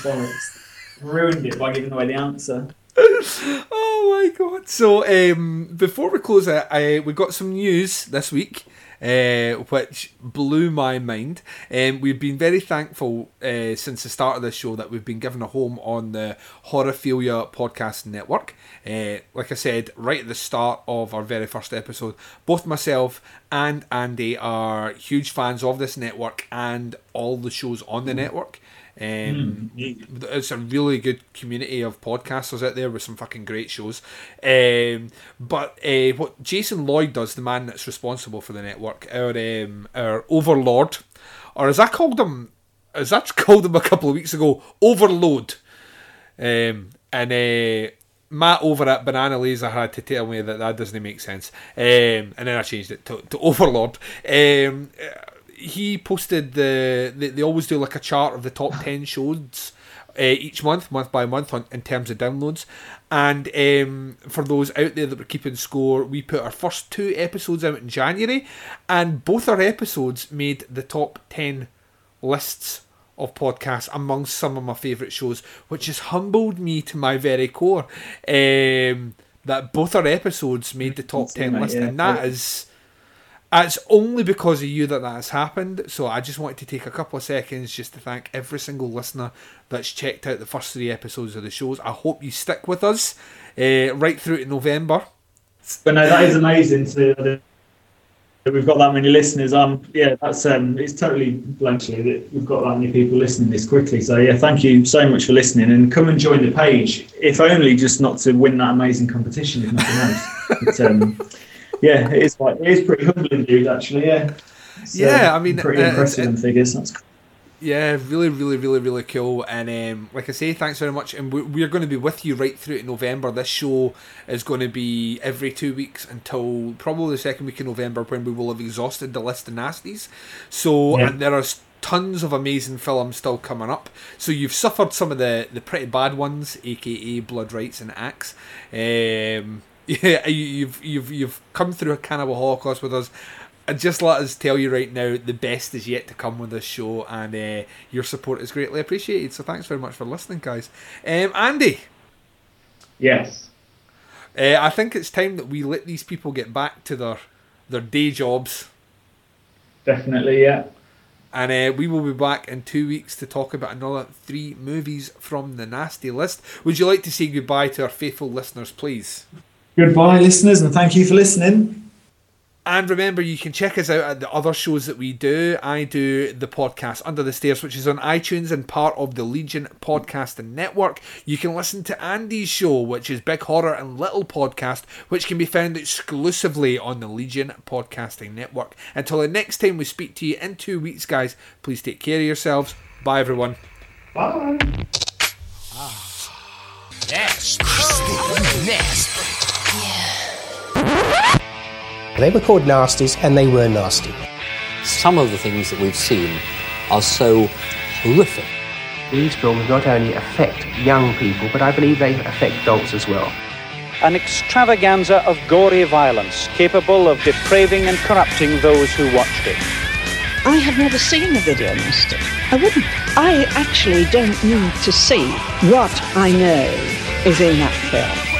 Ruined it by giving away the answer. oh my god! So um, before we close it, I, we got some news this week. Uh, which blew my mind. Um, we've been very thankful uh, since the start of this show that we've been given a home on the Horrorphilia podcast network. Uh, like I said, right at the start of our very first episode, both myself and Andy are huge fans of this network and all the shows on the network. Um, It's a really good community of podcasters out there with some fucking great shows. Um, but uh, what Jason Lloyd does, the man that's responsible for the network, our um, our overlord, or as I called him, as I called him a couple of weeks ago, overload. Um, and uh, Matt over at Banana Laser had to tell me that that doesn't make sense. Um, and then I changed it to, to Overlord. Um, he posted the, they, they always do like a chart of the top 10 shows uh, each month, month by month, on, in terms of downloads. And um, for those out there that were keeping score, we put our first two episodes out in January, and both our episodes made the top 10 lists of podcasts amongst some of my favourite shows, which has humbled me to my very core. Um, that both our episodes made the top 10 mate, list, yeah. and that is. It's only because of you that that has happened. So I just wanted to take a couple of seconds just to thank every single listener that's checked out the first three episodes of the shows. I hope you stick with us uh, right through to November. But no, that is amazing to that we've got that many listeners. Um, yeah, that's um, it's totally bluntly that we've got that many people listening this quickly. So yeah, thank you so much for listening, and come and join the page, if only just not to win that amazing competition, if nothing else. But, um, yeah, it is quite, it is pretty humbling, dude. Actually, yeah. It's, Yeah, uh, I mean, pretty uh, impressive in figures. That's cool. Yeah, really, really, really, really cool. And um, like I say, thanks very much. And we- we're going to be with you right through to November. This show is going to be every two weeks until probably the second week in November when we will have exhausted the list of nasties. So, Yeah. and there are tons of amazing films still coming up. So you've suffered some of the, the pretty bad ones, aka Blood Rites and Axe. Um, yeah, you- you've you've you've come through a Cannibal Holocaust with us. And just let us tell you right now, the best is yet to come with this show, and uh, your support is greatly appreciated. So thanks very much for listening, guys. Um, Andy, Yes. uh, I think it's time that we let these people get back to their their day jobs. Definitely, yeah. And uh, we will be back in two weeks to talk about another three movies from the nasty list. Would you like to say goodbye to our faithful listeners, please? Goodbye, listeners, and thank you for listening. And remember, you can check us out at the other shows that we do. I do the podcast Under the Stairs, which is on iTunes and part of the Legion Podcasting Network. You can listen to Andy's show, which is Big Horror and Little Podcast, which can be found exclusively on the Legion Podcasting Network. Until the next time we speak to you in two weeks, guys, please take care of yourselves. Bye, everyone. Bye. Nasty. Nasty. They were called nasties and they were nasty. Some of the things that we've seen are so horrific. These films not only affect young people, but I believe they affect adults as well. An extravaganza of gory violence capable of depraving and corrupting those who watched it. I have never seen a video nasty. I wouldn't. I actually don't need to see what I know is in that film.